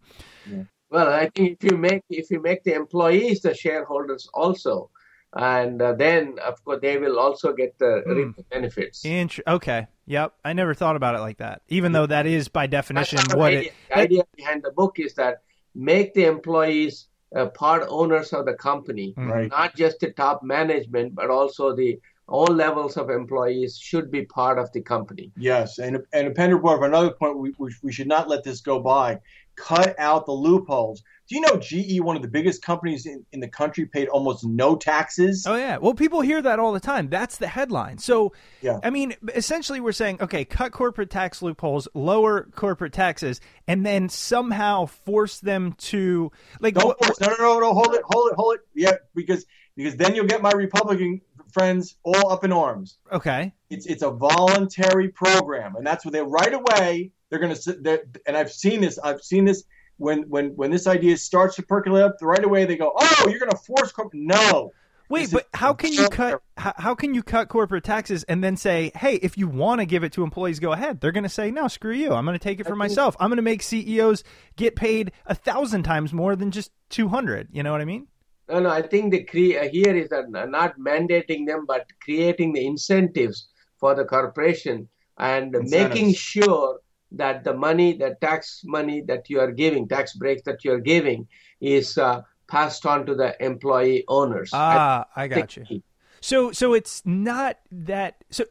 Well, I think if you make if you make the employees the shareholders also, and uh, then of course they will also get the the benefits. Int- okay. Yep. I never thought about it like that. Even though that is by definition what the it. The idea behind the book is that make the employees uh, part owners of the company, Right. not just the top management, but also the all levels of employees should be part of the company. Yes, and and Pender brought up another point. We, we we should not let this go by. Cut out the loopholes. Do you know GE, one of the biggest companies in, in the country, paid almost no taxes? Oh yeah. Well, people hear that all the time. That's the headline. So, Yeah. I mean, essentially, we're saying, okay, cut corporate tax loopholes, lower corporate taxes, and then somehow force them to like. Don't force. No, no, no, no. Hold it, hold it, hold it. Yeah, because because then you'll get my Republican friends all up in arms. okay. It's it's a voluntary program, and that's what they right away they're going to sit there. And I've seen this. I've seen this when when when this idea starts to percolate up. Right away they go, "Oh, you're going to force corp." No. Wait, This but how can you cut? How, how can you cut corporate taxes and then say, hey, if you want to give it to employees, go ahead? They're going to say, no, screw you. I'm going to take it for think- myself. I'm going to make CEOs get paid a thousand times more than just two hundred. You know what I mean? No, no, I think the cre- uh, here is that not mandating them, but creating the incentives for the corporation and making sure that the money, the tax money that you are giving, tax breaks that you are giving, is uh, passed on to the employee owners. Ah, I I got think you. So, so it's not that. So,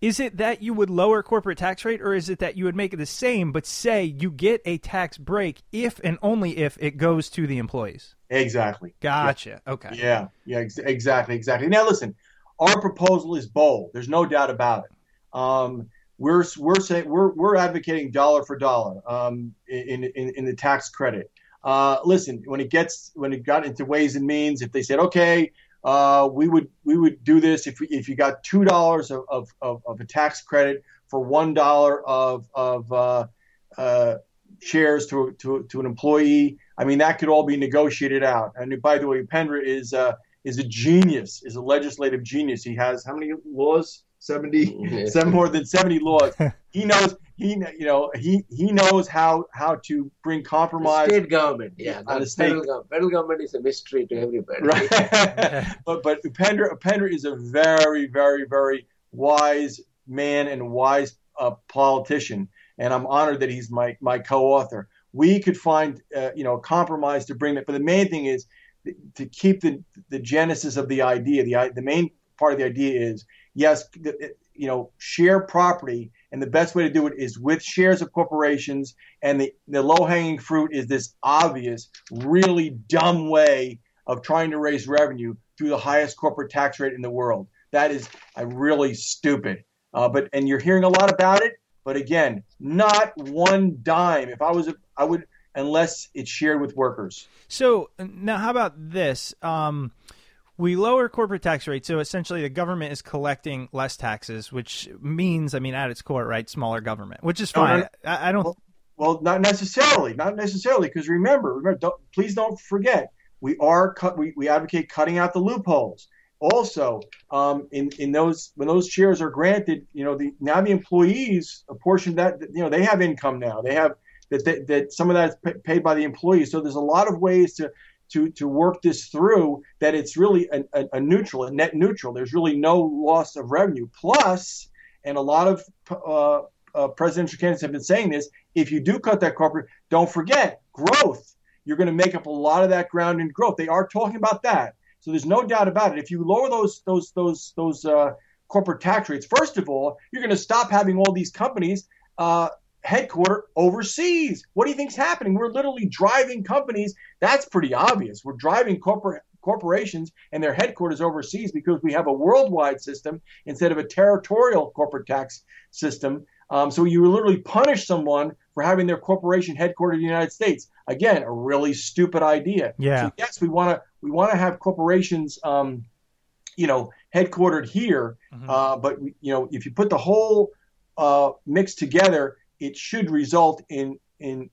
is it that you would lower corporate tax rate, or is it that you would make it the same, but say you get a tax break if and only if it goes to the employees? Exactly. Gotcha. Okay. Yeah, yeah, ex- exactly, exactly. Now, listen, our proposal is bold. There's no doubt about it. Um, we're we're saying we're we're advocating dollar for dollar um, in, in in the tax credit. Uh, listen, when it gets when it got into ways and means, if they said, okay, uh, we would we would do this if we, if you got two dollars of, of, of, a tax credit for one dollar of of uh, uh, shares to, to to an employee. I mean, that could all be negotiated out. And by the way, Pendra is uh, is a genius, is a legislative genius. He has how many laws? 70, Yes. seven more than 70 laws. He knows he you know he he knows how how to bring The compromise state government, yeah, On the state- federal government. Federal government is a mystery to everybody. right? but but Upendra Upendra is a very very very wise man and wise uh, politician, and I'm honored that he's my my co-author. We could find uh, you know a compromise to bring that, but the main thing is to keep the the genesis of the idea. The the main part of the idea is yes, you know, share property, and the best way to do it is with shares of corporations. And the the low hanging fruit is this obvious, really dumb way of trying to raise revenue through the highest corporate tax rate in the world. That is a really stupid. Uh, but and you're hearing a lot about it. But again, not one dime. If I was, a, I would unless it's shared with workers. So now, how about this? Um, we lower corporate tax rates, so essentially the government is collecting less taxes, which means, I mean, at its core, right, smaller government, which is fine. no. I, I don't. Well, Well, not necessarily, not necessarily, because remember, remember, don't, please don't forget, we are cut. We, we advocate cutting out the loopholes. Also, um, in in those when those shares are granted, you know, the now the employees a portion that you know they have income now. They have that that, that some of that is pa- paid by the employees. So there's a lot of ways to to to work this through that it's really a, a, a neutral, a net neutral. There's really no loss of revenue. Plus, and a lot of uh, uh, presidential candidates have been saying this. If you do cut that corporate, don't forget growth. You're going to make up a lot of that ground in growth. They are talking about that. So there's no doubt about it. If you lower those those those those uh, corporate tax rates, first of all, you're going to stop having all these companies uh, headquartered overseas. What do you think's happening? We're literally driving companies. That's pretty obvious. We're driving corporate corporations and their headquarters overseas because we have a worldwide system instead of a territorial corporate tax system. Um, so you literally punish someone for having their corporation headquartered in the United States. Again, a really stupid idea. Yeah. So yes, we want to we want to have corporations, um, you know, headquartered here. Mhm. Uh, but you know, if you put the whole uh, mix together, it should result in in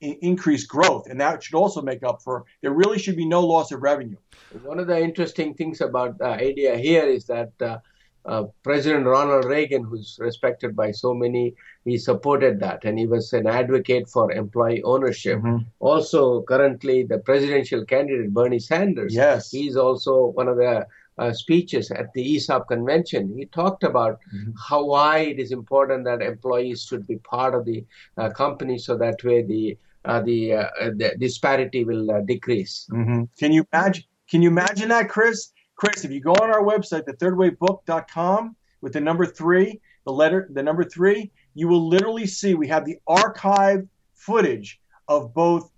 in increased growth, and that should also make up for. There really should be no loss of revenue. One of the interesting things about the idea here is that uh, uh, President Ronald Reagan, who's respected by so many, he supported that and he was an advocate for employee ownership. Also, currently, the presidential candidate Bernie Sanders, Yes. he's also one of the uh, speeches at the ESOP convention. He talked about Mhm. how why it is important that employees should be part of the uh, company, so that way the uh, the, uh, the disparity will uh, decrease. Mm-hmm. Can you imagine? Can you imagine that, Chris? Chris, if you go on our website, thethirdwaybook.com, with the number three, the letter, the number three, you will literally see we have the archived footage of both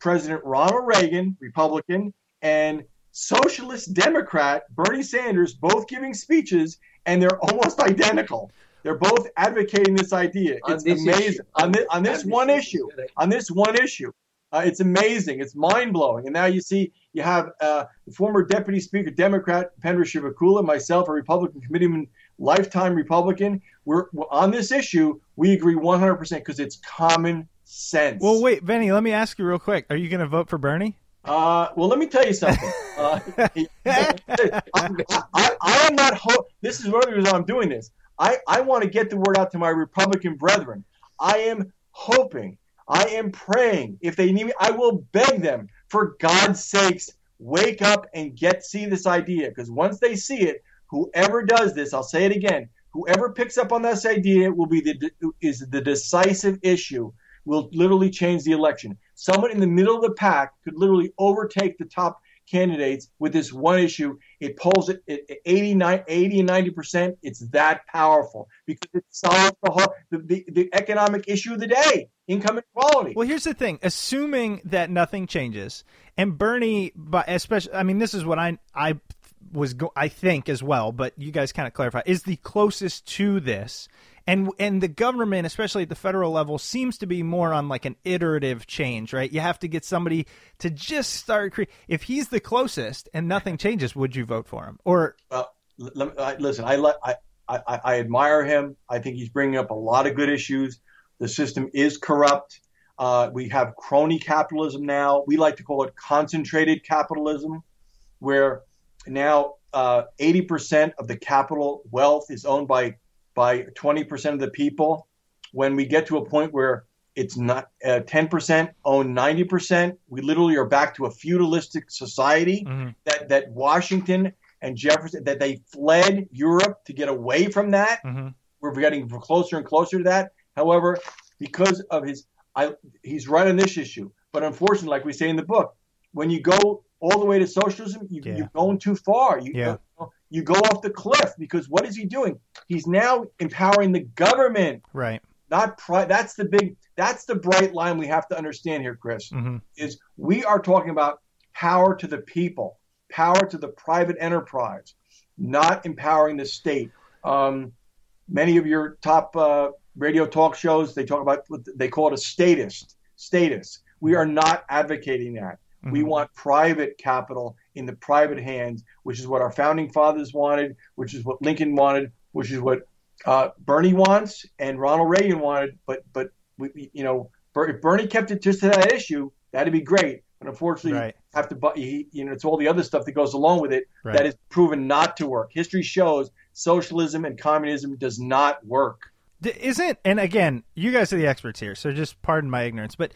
President Ronald Reagan, Republican, and Socialist Democrat Bernie Sanders, both giving speeches, and they're almost identical. They're both advocating this idea. On It's this amazing. issue. On this, on this one issue, issue, on this one issue. Uh, it's amazing. It's mind blowing. And now you see you have uh, the former Deputy Speaker, Democrat Pendra Chivukula, myself, a Republican committeeman, lifetime Republican. We're, we're on this issue. We agree 100% because it's common sense. Well, wait, Veny, let me ask you real quick. Are you going to vote for Bernie? Uh, well, let me tell you something. Uh, I, I, I am not. Ho- this is one of the reasons I'm doing this. I, I want to get the word out to my Republican brethren. I am hoping, I am praying. If they need me, I will beg them, for God's sakes, wake up and get see this idea. Because once they see it, whoever does this, I'll say it again. Whoever picks up on this idea will be the is the decisive issue. Will literally change the election. Someone in the middle of the pack could literally overtake the top candidates with this one issue. It polls at 89, 80 and 90 percent. It's that powerful because it solves the whole the, the, the economic issue of the day, income inequality. Well, here's the thing: assuming that nothing changes, and Bernie, but especially, I mean, this is what I I was go- I think as well, but you guys kind of clarify is the closest to this, and and the government, especially at the federal level, seems to be more on like an iterative change, right? You have to get somebody to just start. Cre- if he's the closest and nothing changes, would you vote for him? Or Well, I, listen, I, I, I, I admire him. I think he's bringing up a lot of good issues. The system is corrupt. Uh, we have crony capitalism now. We like to call it concentrated capitalism, where now uh, 80% of the capital wealth is owned by by 20% of the people. When we get to a point where it's not uh, 10% own 90%, we literally are back to a feudalistic society Mhm. that that Washington and Jefferson that they fled Europe to get away from that. Mhm. We're getting closer and closer to that. However, because of his, I, he's right on this issue. But unfortunately, like we say in the book, when you go all the way to socialism, you, Yeah. you're going too far. You, Yeah. you go off the cliff because what is he doing? He's now empowering the government, right? not pri- That's the big. That's the bright line we have to understand here, Chris hmm is we are talking about power to the people, power to the private enterprise, not empowering the state. Um, many of your top uh, radio talk shows they talk about what they call it a statist status. We are not advocating that. We Mhm. want private capital in the private hands, which is what our founding fathers wanted, which is what Lincoln wanted, which is what uh, Bernie wants and Ronald Reagan wanted. But but we, you know, if Bernie kept it just to that issue, that'd be great. But unfortunately, Right. you have to. You know, it's all the other stuff that goes along with it Right. that is proven not to work. History shows socialism and communism does not work. Isn't and again, you guys are the experts here, so just pardon my ignorance, but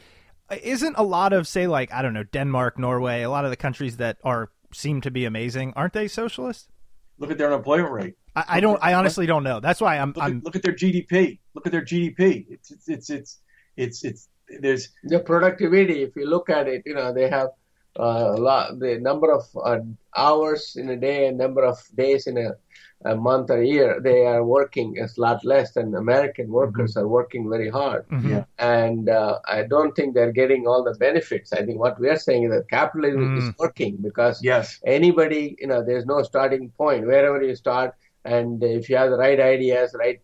isn't a lot of say like I don't know Denmark, Norway, a lot of the countries that are seem to be amazing, aren't they socialist? Look at their unemployment rate. I, I don't. I honestly don't know. That's why I'm. Look, I'm at, look at their GDP. Look at their GDP. It's it's it's it's it's, it's there's the productivity if you look at it you know they have uh, a lot the number of uh, hours in a day and number of days in a, a month or a year they are working is a lot less than american workers are working very hard Mhm. Yeah. and uh, i don't think they're getting all the benefits i think what we are saying is that capitalism Mm. is working because yes. anybody you know there's no starting point wherever you start and if you have the right ideas right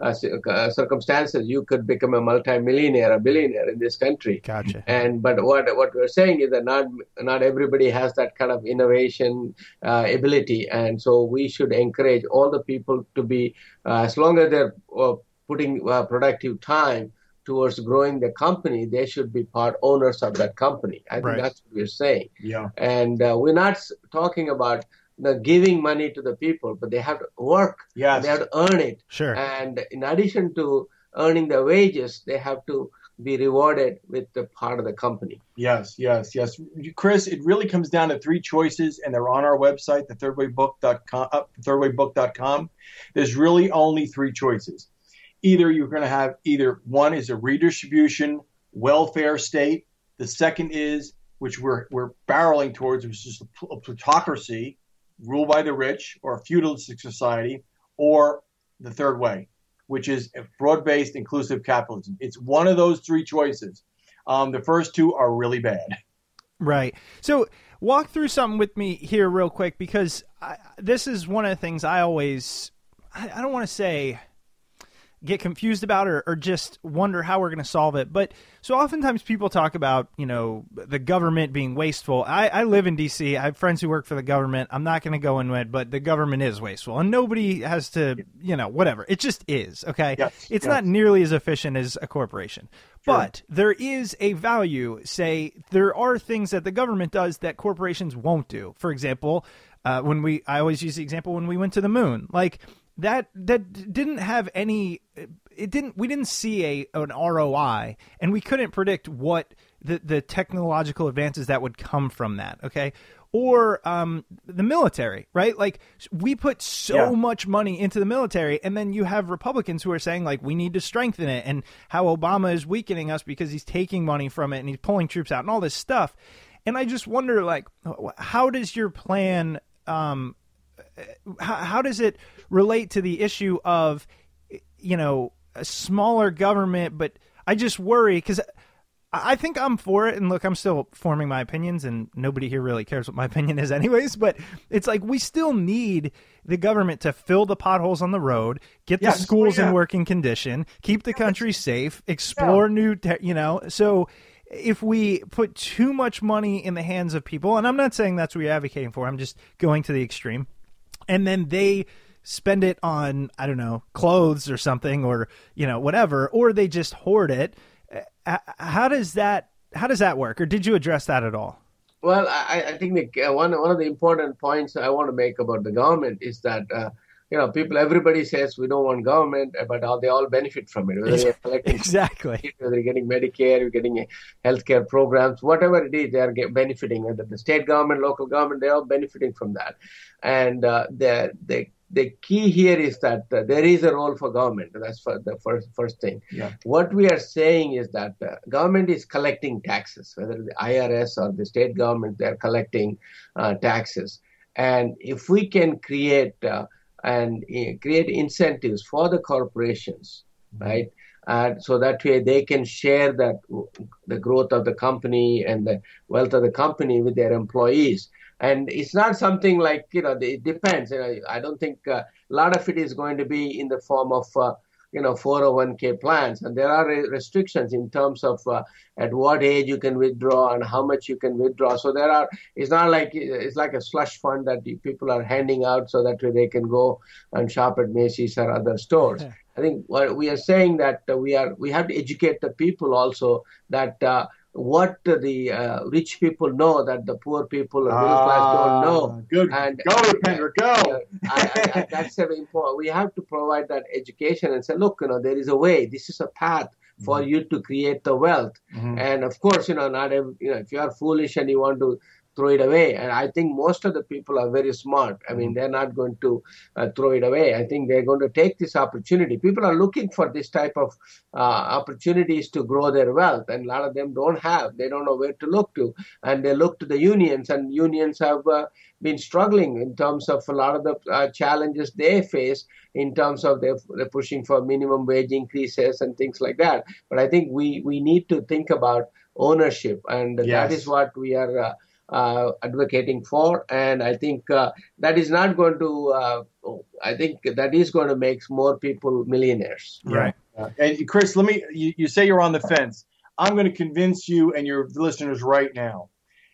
uh, cir- circumstances you could become a multi-millionaire a billionaire in this country gotcha. and but what what we're saying is that not not everybody has that kind of innovation uh, ability and so we should encourage all the people to be uh, as long as they're uh, putting uh, productive time towards growing the company they should be part owners of that company i think Right. that's what we're saying Yeah. and uh, we're not talking about giving money to the people but they have to work Yes. they have to earn it Sure. and in addition to earning the wages they have to be rewarded with the part of the company Yes, yes, yes. Chris, it really comes down to three choices, and they're on our website, the thirdwaybook.com, uh, thirdwaybook.com. There's really only three choices. Either you're going to have either one is a redistribution welfare state. The second is, which we're, we're barreling towards, which is a plutocracy, ruled by the rich, or a feudalistic society, or the third way, which is a broad-based inclusive capitalism. It's one of those three choices. Um, the first two are really bad. Right. So walk through something with me here real quick because I, this is one of the things I always I, I don't want to say get confused about or, or just wonder how we're going to solve it. But so oftentimes people talk about, you know, the government being wasteful. I, I live in DC. I have friends who work for the government. I'm not going to go into it, but the government is wasteful and nobody has to, you know, whatever. It just is. Okay. Yes, It's yes. not nearly as efficient as a corporation. But there is a value. Say there are things that the government does that corporations won't do. For example, uh, when we, I always use the example when we went to the moon, like that, that didn't have any. It didn't. We didn't see a an ROI, and we couldn't predict what the the technological advances that would come from that. Okay. Or um, the military, right? Like we put so Yeah. much money into the military, and then you have Republicans who are saying like we need to strengthen it, and how Obama is weakening us because he's taking money from it and he's pulling troops out and all this stuff. And I just wonder, like, how does your plan, um, how, how does it relate to the issue of, you know, a smaller government? But I just worry because. I think I'm for it, and look, I'm still forming my opinions, and nobody here really cares what my opinion is, anyways. But it's like we still need the government to fill the potholes on the road, get the Yes. Oh, schools Oh, yeah. in working condition, keep the country safe, explore new, te- you know. So if we put too much money in the hands of people, and I'm not saying that's what you're advocating for, I'm just going to the extreme, and then they spend it on I don't know clothes or something or you know whatever, or they just hoard it. Uh, How does that how does that work, or did you address that at all? Well, I, I think the, uh, one one of the important points I want to make about the government is that uh, you know people everybody says we don't want government, but all, they all benefit from it. Whether Exactly. whether you're getting Medicare, you're getting healthcare programs, whatever it is, they are benefiting. Whether the state government, local government, they're all benefiting from that. And uh, the the the key here is that uh, there is a role for government. That's for the first first thing. Yeah. What we are saying is that uh, government is collecting taxes, whether the IRS or the state government, they're collecting uh, taxes. And if we can create uh, and uh, create incentives for the corporations, right? And so that way they can share that the growth of the company and the wealth of the company with their employees. And it's not something like you know it depends. You know, I don't think uh, a lot of it is going to be in the form of uh, you know 401k plans, and there are restrictions in terms of uh, at what age you can withdraw and how much you can withdraw. So there are. It's not like it's like a slush fund that people are handing out so that way they can go and shop at Macy's or other stores. I think what we are saying that we are we have to educate the people also that uh, what the uh, rich people know that the poor people or middle class don't know. Ah, Good. And- go, Depender, go. I, I, I, that's very important. We have to provide that education and say, look, you know, there is a way. This is a path for you to create the wealth. Mhm. And of course, you know, not every, you know, if you are foolish and you want to throw it away, and I think most of the people are very smart. I mean, they're not going to uh, throw it away. I think they're going to take this opportunity. People are looking for this type of uh, opportunities to grow their wealth, and a lot of them don't have. They don't know where to look to, and they look to the unions, and unions have uh, been struggling in terms of a lot of the uh, challenges they face in terms of they're, they're pushing for minimum wage increases and things like that. But I think we, we need to think about ownership, and that Yes. is what we are uh, advocating for. And I think uh, that is not going to. Uh, I think that is going to make more people millionaires. Right. Uh, and Chris, let me. You, you say you're on the fence. I'm going to convince you and your listeners right now.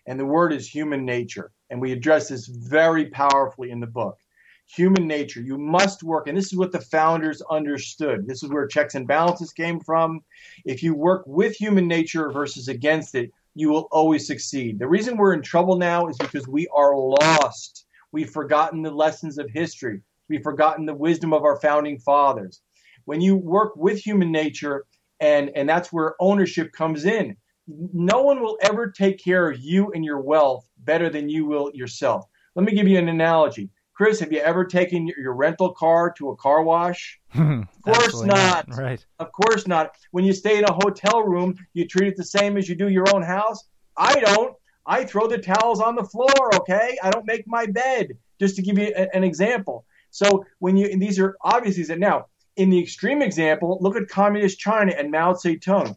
And the word is human nature. And we address this very powerfully in the book. Human nature. You must work. And this is what the founders understood. This is where checks and balances came from. If you work with human nature versus against it, you will always succeed. The reason we're in trouble now is because we are lost. We've forgotten the lessons of history. We've forgotten the wisdom of our founding fathers. When you work with human nature, and, and that's where ownership comes in, no one will ever take care of you and your wealth better than you will yourself. Let me give you an analogy. Chris, have you ever taken your, rental car to a car wash? of course not. Right. Of course not. When you stay in a hotel room, you treat it the same as you do your own house. I don't. I throw the towels on the floor, okay? I don't make my bed, just to give you a- an example. So when you, and these are obviously, that now, in the extreme example, look at communist China and Mao Zedong.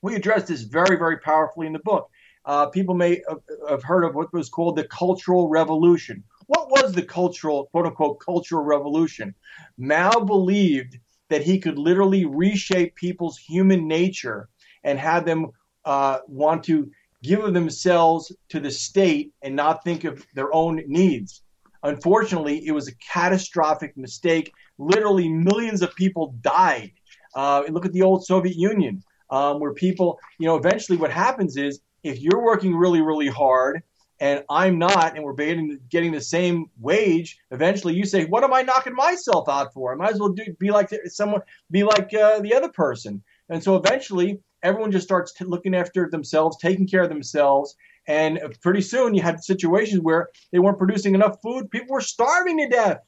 We address this very, very powerfully in the book. Uh, people may have- have heard of what was called the Cultural Revolution. What was the cultural, quote unquote, cultural revolution? Mao believed that he could literally reshape people's human nature and have them uh, want to give of themselves to the state and not think of their own needs. Unfortunately, it was a catastrophic mistake. Literally, millions of people died. Uh, look at the old Soviet Union, um, where people, you know, eventually what happens is if you're working really, really hard and I'm not, and we're getting, getting the same wage, eventually you say, "What am I knocking myself out for? I might as well do, be like someone, be like uh, the other person." And so eventually, everyone just starts t- looking after themselves, taking care of themselves, and pretty soon you had situations where they weren't producing enough food. People were starving to death.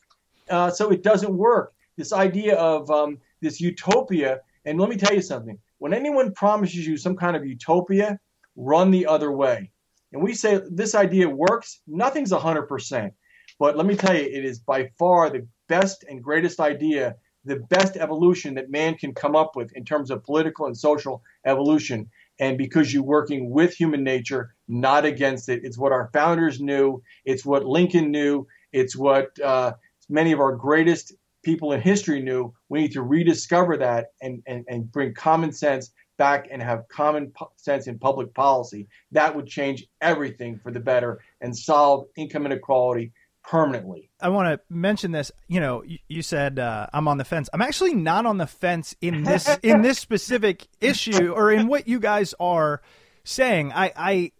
Uh, so it doesn't work. This idea of um, this utopia, and let me tell you something: when anyone promises you some kind of utopia, run the other way. And we say this idea works. Nothing's 100%. But let me tell you, it is by far the best and greatest idea, the best evolution that man can come up with in terms of political and social evolution. And because you're working with human nature, not against it. It's what our founders knew. It's what Lincoln knew. It's what uh, many of our greatest people in history knew. We need to rediscover that and, and, and bring common sense back and have common sense in public policy. That would change everything for the better and solve income inequality permanently. I want to mention this. You know, you, you said uh, I'm on the fence. I'm actually not on the fence in this in this specific issue or in what you guys are saying. I, I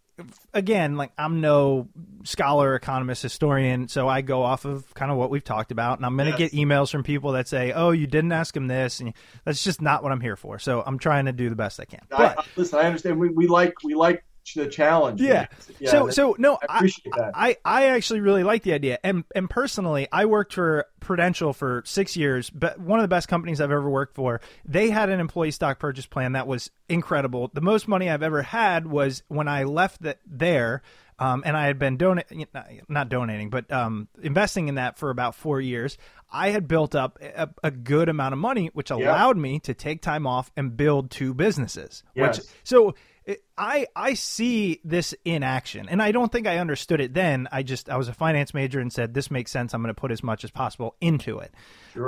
again, like I'm no scholar, economist, historian, so I go off of kind of what we've talked about, and I'm going to Yes. get emails from people that say, "Oh, you didn't ask him this," and that's just not what I'm here for. So I'm trying to do the best I can. I, But listen, I understand. We, we like we like the challenge. Yeah. Yeah, so so no, I appreciate that. I, I actually really like the idea, and and personally, I worked for Prudential for six years, but one of the best companies I've ever worked for. They had an employee stock purchase plan that was incredible. The most money I've ever had was when I left that there. Um, and I had been donating, not donating, but um, investing in that for about four years. I had built up a, a good amount of money, which allowed me to take time off and build two businesses. Which Yes. so it, I I see this in action, and I don't think I understood it then. I just I was a finance major and said this makes sense. I'm going to put as much as possible into it.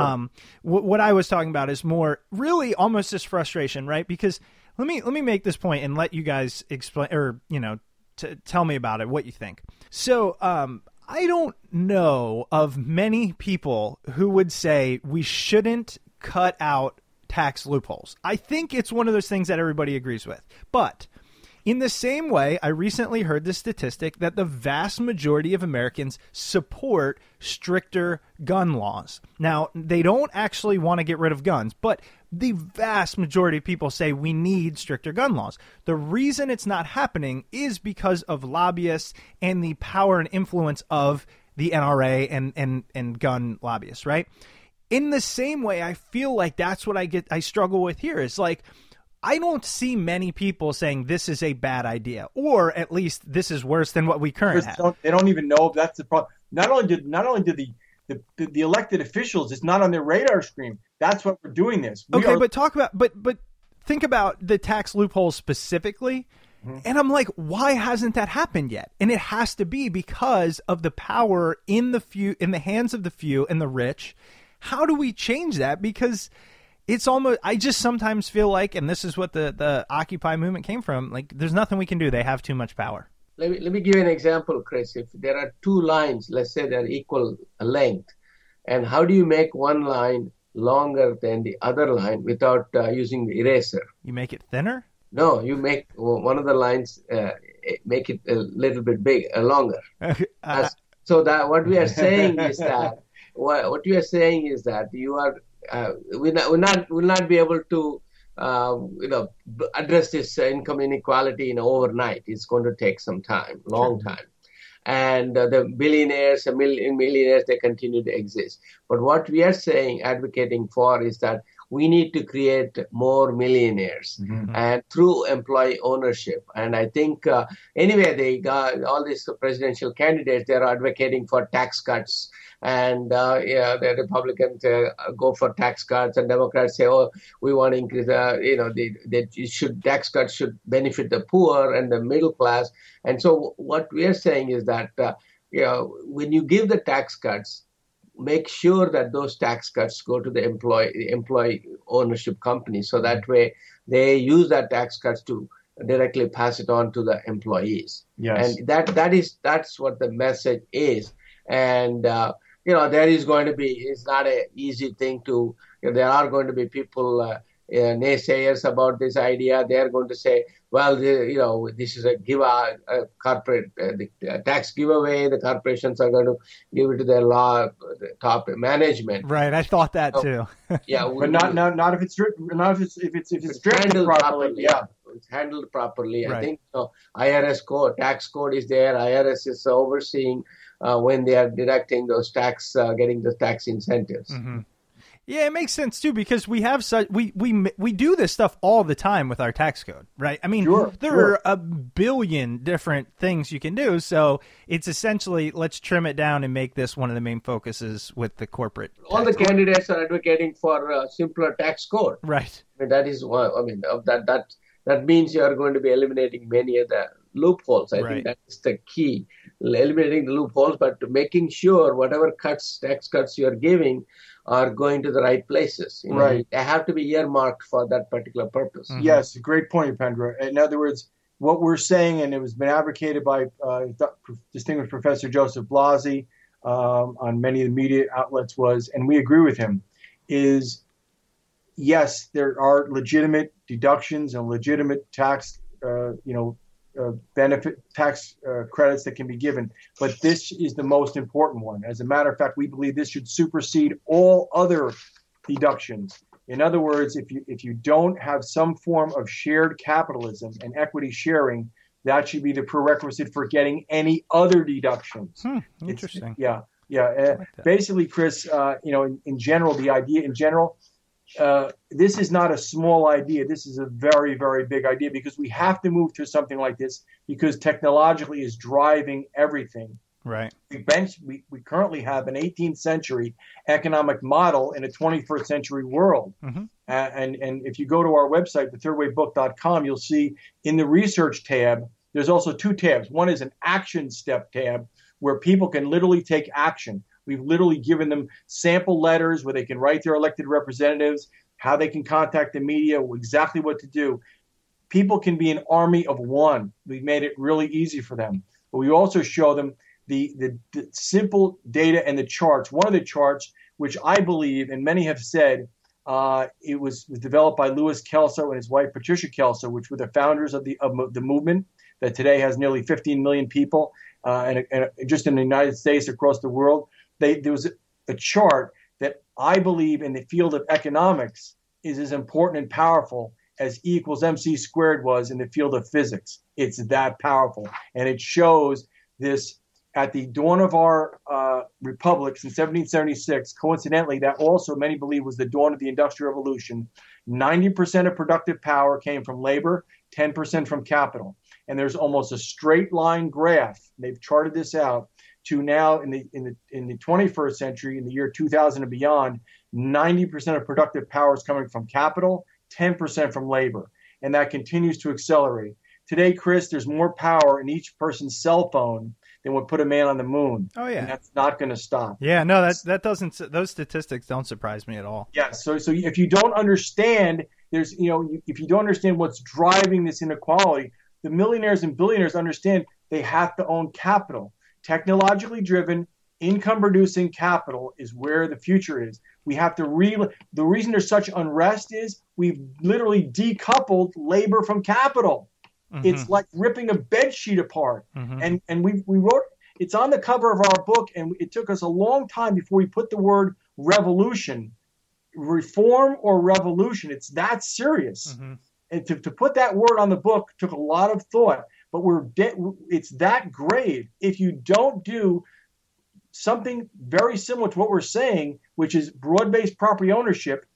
Um, wh- what I was talking about is more really almost this frustration, right? Because let me let me make this point and let you guys explain, or you know, t- tell me about it, what you think. So, um, I don't know of many people who would say we shouldn't cut out tax loopholes. I think it's one of those things that everybody agrees with. But In the same way, I recently heard the statistic that the vast majority of Americans support stricter gun laws. Now, they don't actually want to get rid of guns, but the vast majority of people say we need stricter gun laws. The reason it's not happening is because of lobbyists and the power and influence of the NRA and, and, and gun lobbyists, right? In the same way, I feel like that's what I get I struggle with here. Is like I don't see many people saying this is a bad idea, or at least this is worse than what we currently have. Don't, they don't even know if that's the problem. Not only did not only did the the, the elected officials, it's not on their radar screen. That's what we're doing this. We okay, are, but talk about but but think about the tax loopholes specifically. Mm-hmm. And I'm like, why hasn't that happened yet? And it has to be because of the power in the few, in the hands of the few and the rich. How do we change that? Because it's almost I just sometimes feel like, and this is what the the Occupy movement came from. Like, there's nothing we can do. They have too much power. Let me let me give you an example, Chris. If there are two lines, let's say they're equal length, and how do you make one line longer than the other line without uh, using the eraser? You make it thinner. No, you make one of the lines uh, make it a little bit big, uh, longer. uh, so that what we are saying is that what, what we are saying is that you are uh, we not, will not will not be able to uh, you know address this income inequality in overnight. It's going to take some time, long sure. time. And uh, the billionaires and millionaires they continue to exist. But what we are saying, advocating for, is that we need to create more millionaires mm-hmm. and through employee ownership and i think uh, anyway they got all these presidential candidates they're advocating for tax cuts and uh, yeah, the Republicans uh, go for tax cuts, and Democrats say, "Oh, we want to increase." Uh, you know, that should tax cuts should benefit the poor and the middle class. And so, what we are saying is that uh, you know, when you give the tax cuts, make sure that those tax cuts go to the employee employee ownership company, so that way they use that tax cuts to directly pass it on to the employees. Yes. And that that is that's what the message is. And uh, you know, there is going to be, it's not an easy thing to, you know, there are going to be people, uh, uh, naysayers about this idea. They are going to say, well, the, you know, this is a give a, a corporate uh, the, uh, tax giveaway. The corporations are going to give it to their law the top management. Right. I thought that so, too. yeah, but not, not not if it's not if it's if it's if it's, it's handled properly. properly. Yeah. It's handled properly. Right. I think so. IRS code, tax code is there. IRS is overseeing uh, when they are deducting those tax, uh, getting the tax incentives. Mm-hmm. Yeah, it makes sense too because we have such we we we do this stuff all the time with our tax code, right? I mean, sure, there sure. are a billion different things you can do, so it's essentially let's trim it down and make this one of the main focuses with the corporate. All the code. candidates are advocating for a simpler tax code, right? I mean, that is one. I mean, that that that means you are going to be eliminating many of the loopholes. I right. think that is the key, eliminating the loopholes, but making sure whatever cuts, tax cuts you are giving are going to the right places. You know, right. They have to be earmarked for that particular purpose. Mm-hmm. Yes, great point, Upendra. In other words, what we're saying, and it was been advocated by uh, distinguished Professor Joseph Blasi um, on many of the media outlets, was, and we agree with him, is yes, there are legitimate deductions and legitimate tax, uh, you know, uh, benefit tax uh, credits that can be given, but this is the most important one. As a matter of fact, we believe this should supersede all other deductions. In other words, if you if you don't have some form of shared capitalism and equity sharing, that should be the prerequisite for getting any other deductions. Hmm, interesting. It's, yeah, yeah. Uh, like basically, Chris, uh, you know, in, in general, the idea in general uh, this is not a small idea. This is a very, very big idea because we have to move to something like this because technologically is driving everything. Right. We, bench, we, we currently have an 18th century economic model in a 21st century world. Mm-hmm. Uh, and, and if you go to our website, thethirdwaybook.com, you'll see in the research tab, there's also two tabs. One is an action step tab where people can literally take action. We've literally given them sample letters where they can write their elected representatives, how they can contact the media, exactly what to do. People can be an army of one. We've made it really easy for them. But we also show them the, the, the simple data and the charts. One of the charts, which I believe, and many have said, Uh, it was, was developed by Louis Kelso and his wife Patricia Kelso, which were the founders of the of the movement that today has nearly 15 million people, uh, and, and, just in the United States across the world. They, there was a, chart that I believe in the field of economics is as important and powerful as E equals MC squared was in the field of physics. It's that powerful, and it shows this at the dawn of our uh, republics in 1776, coincidentally, that also many believe was the dawn of the Industrial Revolution. 90% of productive power came from labor, 10% from capital. And there's almost a straight line graph. They've charted this out to now in the in the in the 21st century, in the year 2000 and beyond, 90% of productive power is coming from capital, 10% from labor, and that continues to accelerate. Today, Chris, there's more power in each person's cell phone than would put a man on the moon. Oh yeah, and that's not going to stop. Yeah, no, that that doesn't. Those statistics don't surprise me at all. Yeah, so so if you don't understand, there's you know if you don't understand what's driving this inequality, the millionaires and billionaires understand they have to own capital, technologically driven, income producing capital is where the future is. We have to re the reason there's such unrest is we've literally decoupled labor from capital. Mm-hmm. It's like ripping a bed sheet apart. Mm-hmm. And and we we wrote it's on the cover of our book, and it took us a long time before we put the word revolution, reform or revolution. It's that serious. Mm-hmm. And to, to put that word on the book took a lot of thought. But we're de- it's that grave. If you don't do something very similar to what we're saying, which is broad-based property ownership,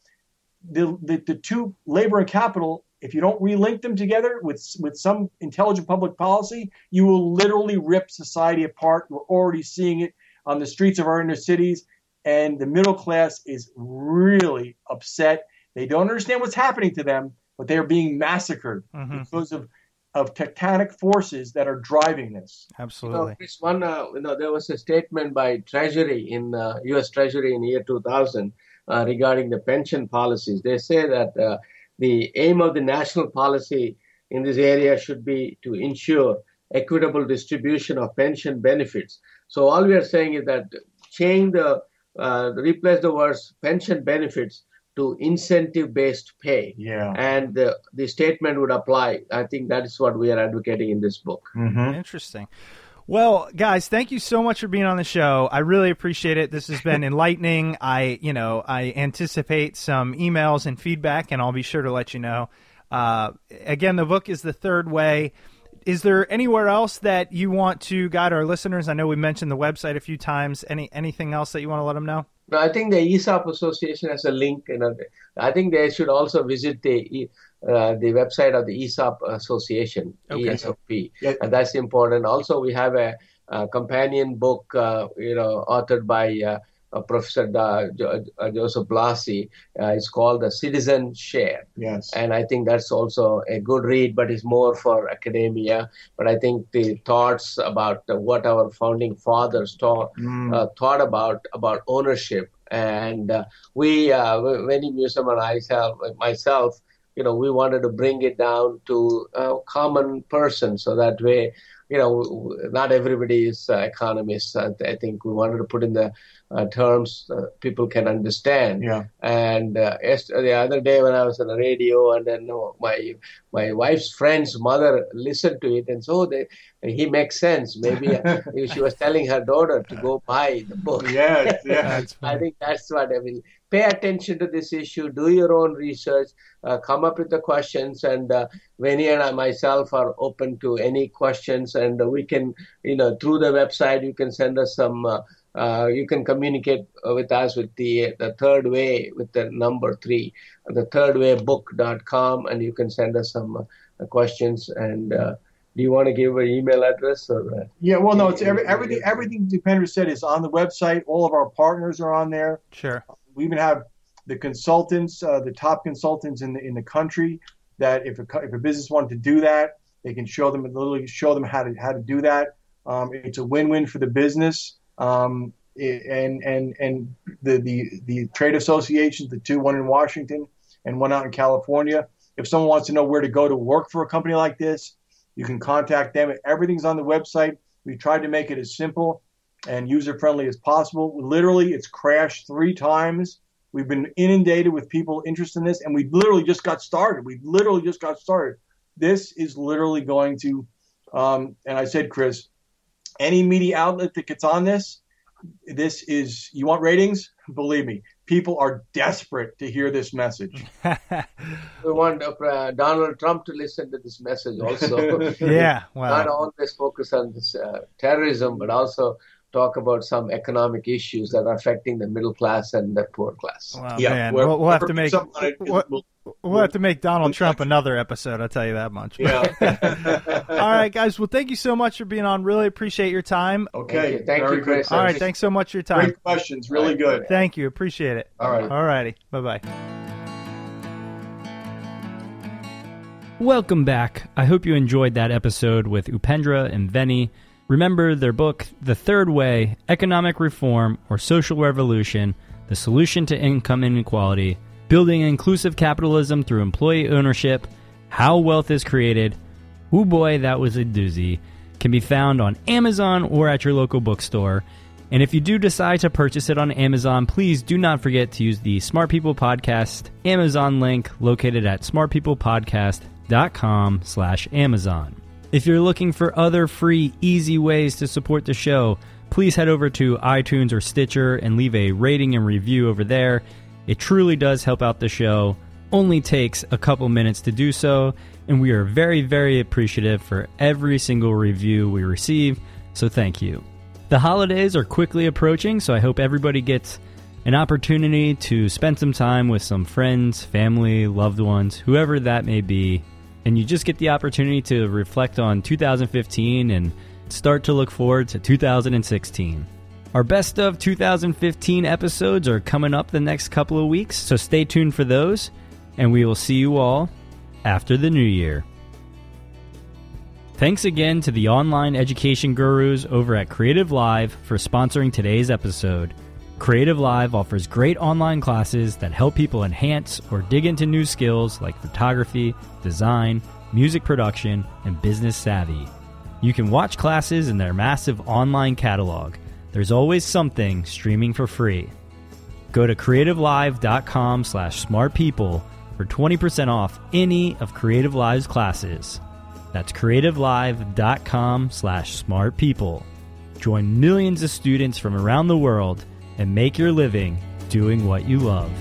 the, the, the two labor and capital if you don't relink them together with with some intelligent public policy, you will literally rip society apart. We're already seeing it on the streets of our inner cities, and the middle class is really upset. They don't understand what's happening to them, but they are being massacred mm-hmm. because of of tectonic forces that are driving this. Absolutely. You know, one, uh, you know, there was a statement by Treasury in uh, U.S. Treasury in year 2000 uh, regarding the pension policies. They say that uh, the aim of the national policy in this area should be to ensure equitable distribution of pension benefits. So all we are saying is that change the uh, replace the words pension benefits to incentive based pay. Yeah. And the, the statement would apply. I think that is what we are advocating in this book. Mm-hmm. Interesting. Well, guys, thank you so much for being on the show. I really appreciate it. This has been enlightening. I, you know, I anticipate some emails and feedback, and I'll be sure to let you know. Uh, again, the book is The Third Way. Is there anywhere else that you want to guide our listeners? I know we mentioned the website a few times. Any anything else that you want to let them know? I think the ESOP Association has a link, and I think they should also visit the uh, the website of the ESOP Association, okay. ESOP, yeah. and that's important. Also, we have a, a companion book, uh, you know, authored by uh, uh Professor da, jo, uh, Joseph Blasi. Uh, it's called The Citizen Share. Yes. And I think that's also a good read, but it's more for academia. But I think the thoughts about what our founding fathers taught, mm. thought about, about ownership. And we, uh, Veny Musum and I, myself, you know, we wanted to bring it down to a common person so that way, you know, not everybody is uh, economists. I, I, think we wanted to put in the uh, terms uh, people can understand. Yeah. And uh, the other day when I was on the radio, and then my my wife's friend's mother listened to it, and so they, he makes sense. Maybe uh, she was telling her daughter to go buy the book. Yes, yeah. I think that's what I mean pay attention to this issue, do your own research, uh, come up with the questions, and uh, Veny and I myself are open to any questions, and uh, we can, you know, through the website, you can send us some. Uh, uh, you can communicate with us with the the third way with the number three, the third way book.com, and you can send us some uh, questions and. do you want to give an email address or? yeah, well, no, it's every, everything. Everything Upendra said is on the website. All of our partners are on there. Sure we even have the consultants, uh, the top consultants in the in the country. That if a if a business wanted to do that, they can show them literally show them how to how to do that. Um, it's a win-win for the business. Um, and and and the, the the trade associations, the two, one in Washington and one out in California. If someone wants to know where to go to work for a company like this, you can contact them. Everything's on the website. We tried to make it as simple and user friendly as possible. Literally, it's crashed three times We've been inundated with people interested in this, and we literally just got started. We literally just got started. This is literally going to, um, and I said, Chris, any media outlet that gets on this, this is, you want ratings? Believe me, people are desperate to hear this message. We want uh, Donald Trump to listen to this message also. yeah, Not well, always focus on this uh, terrorism, but also talk about some economic issues that are affecting the middle class and the poor class. well Yeah, man, we're- we'll, we'll have to make something on it. we'll, We'll- we'll have to make Donald Trump another episode. I'll tell you that much. Yeah. All right, guys. Well, thank you so much for being on. Really appreciate your time. Okay. Thank you. Thank very you, Chris. good. All right, thanks so much for your time. Great questions. Really good. Thank you. Appreciate it. All right. All righty. Bye bye. Welcome back. I hope you enjoyed that episode with Upendra and Veny. Remember their book, The Third Way Economic Reform or Social Revolution The Solution to Income Inequality, Building Inclusive Capitalism Through Employee Ownership, How Wealth is Created. Oh boy, that was a doozy. Can be found on Amazon or at your local bookstore. And if you do decide to purchase it on Amazon, please do not forget to use the Smart People Podcast Amazon link located at smartpeoplepodcast.com slash Amazon. If you're looking for other free, easy ways to support the show, please head over to iTunes or Stitcher and leave a rating and review over there. It truly does help out the show. Only takes a couple minutes to do so, and we are very, very appreciative for every single review we receive, so thank you. The holidays are quickly approaching, so I hope everybody gets an opportunity to spend some time with some friends, family, loved ones, whoever that may be, and you just get the opportunity to reflect on 2015 and start to look forward to 2016. Our best of 2015 episodes are coming up the next couple of weeks, so stay tuned for those, and we will see you all after the new year. Thanks again to the online education gurus over at Creative Live for sponsoring today's episode. Creative Live offers great online classes that help people enhance or dig into new skills like photography, design, music production, and business savvy. You can watch classes in their massive online catalog. There's always something streaming for free. Go to creativelive.com slash smartpeople for 20% off any of Creative Live's classes. That's creativelive.com slash smartpeople. Join millions of students from around the world and make your living doing what you love.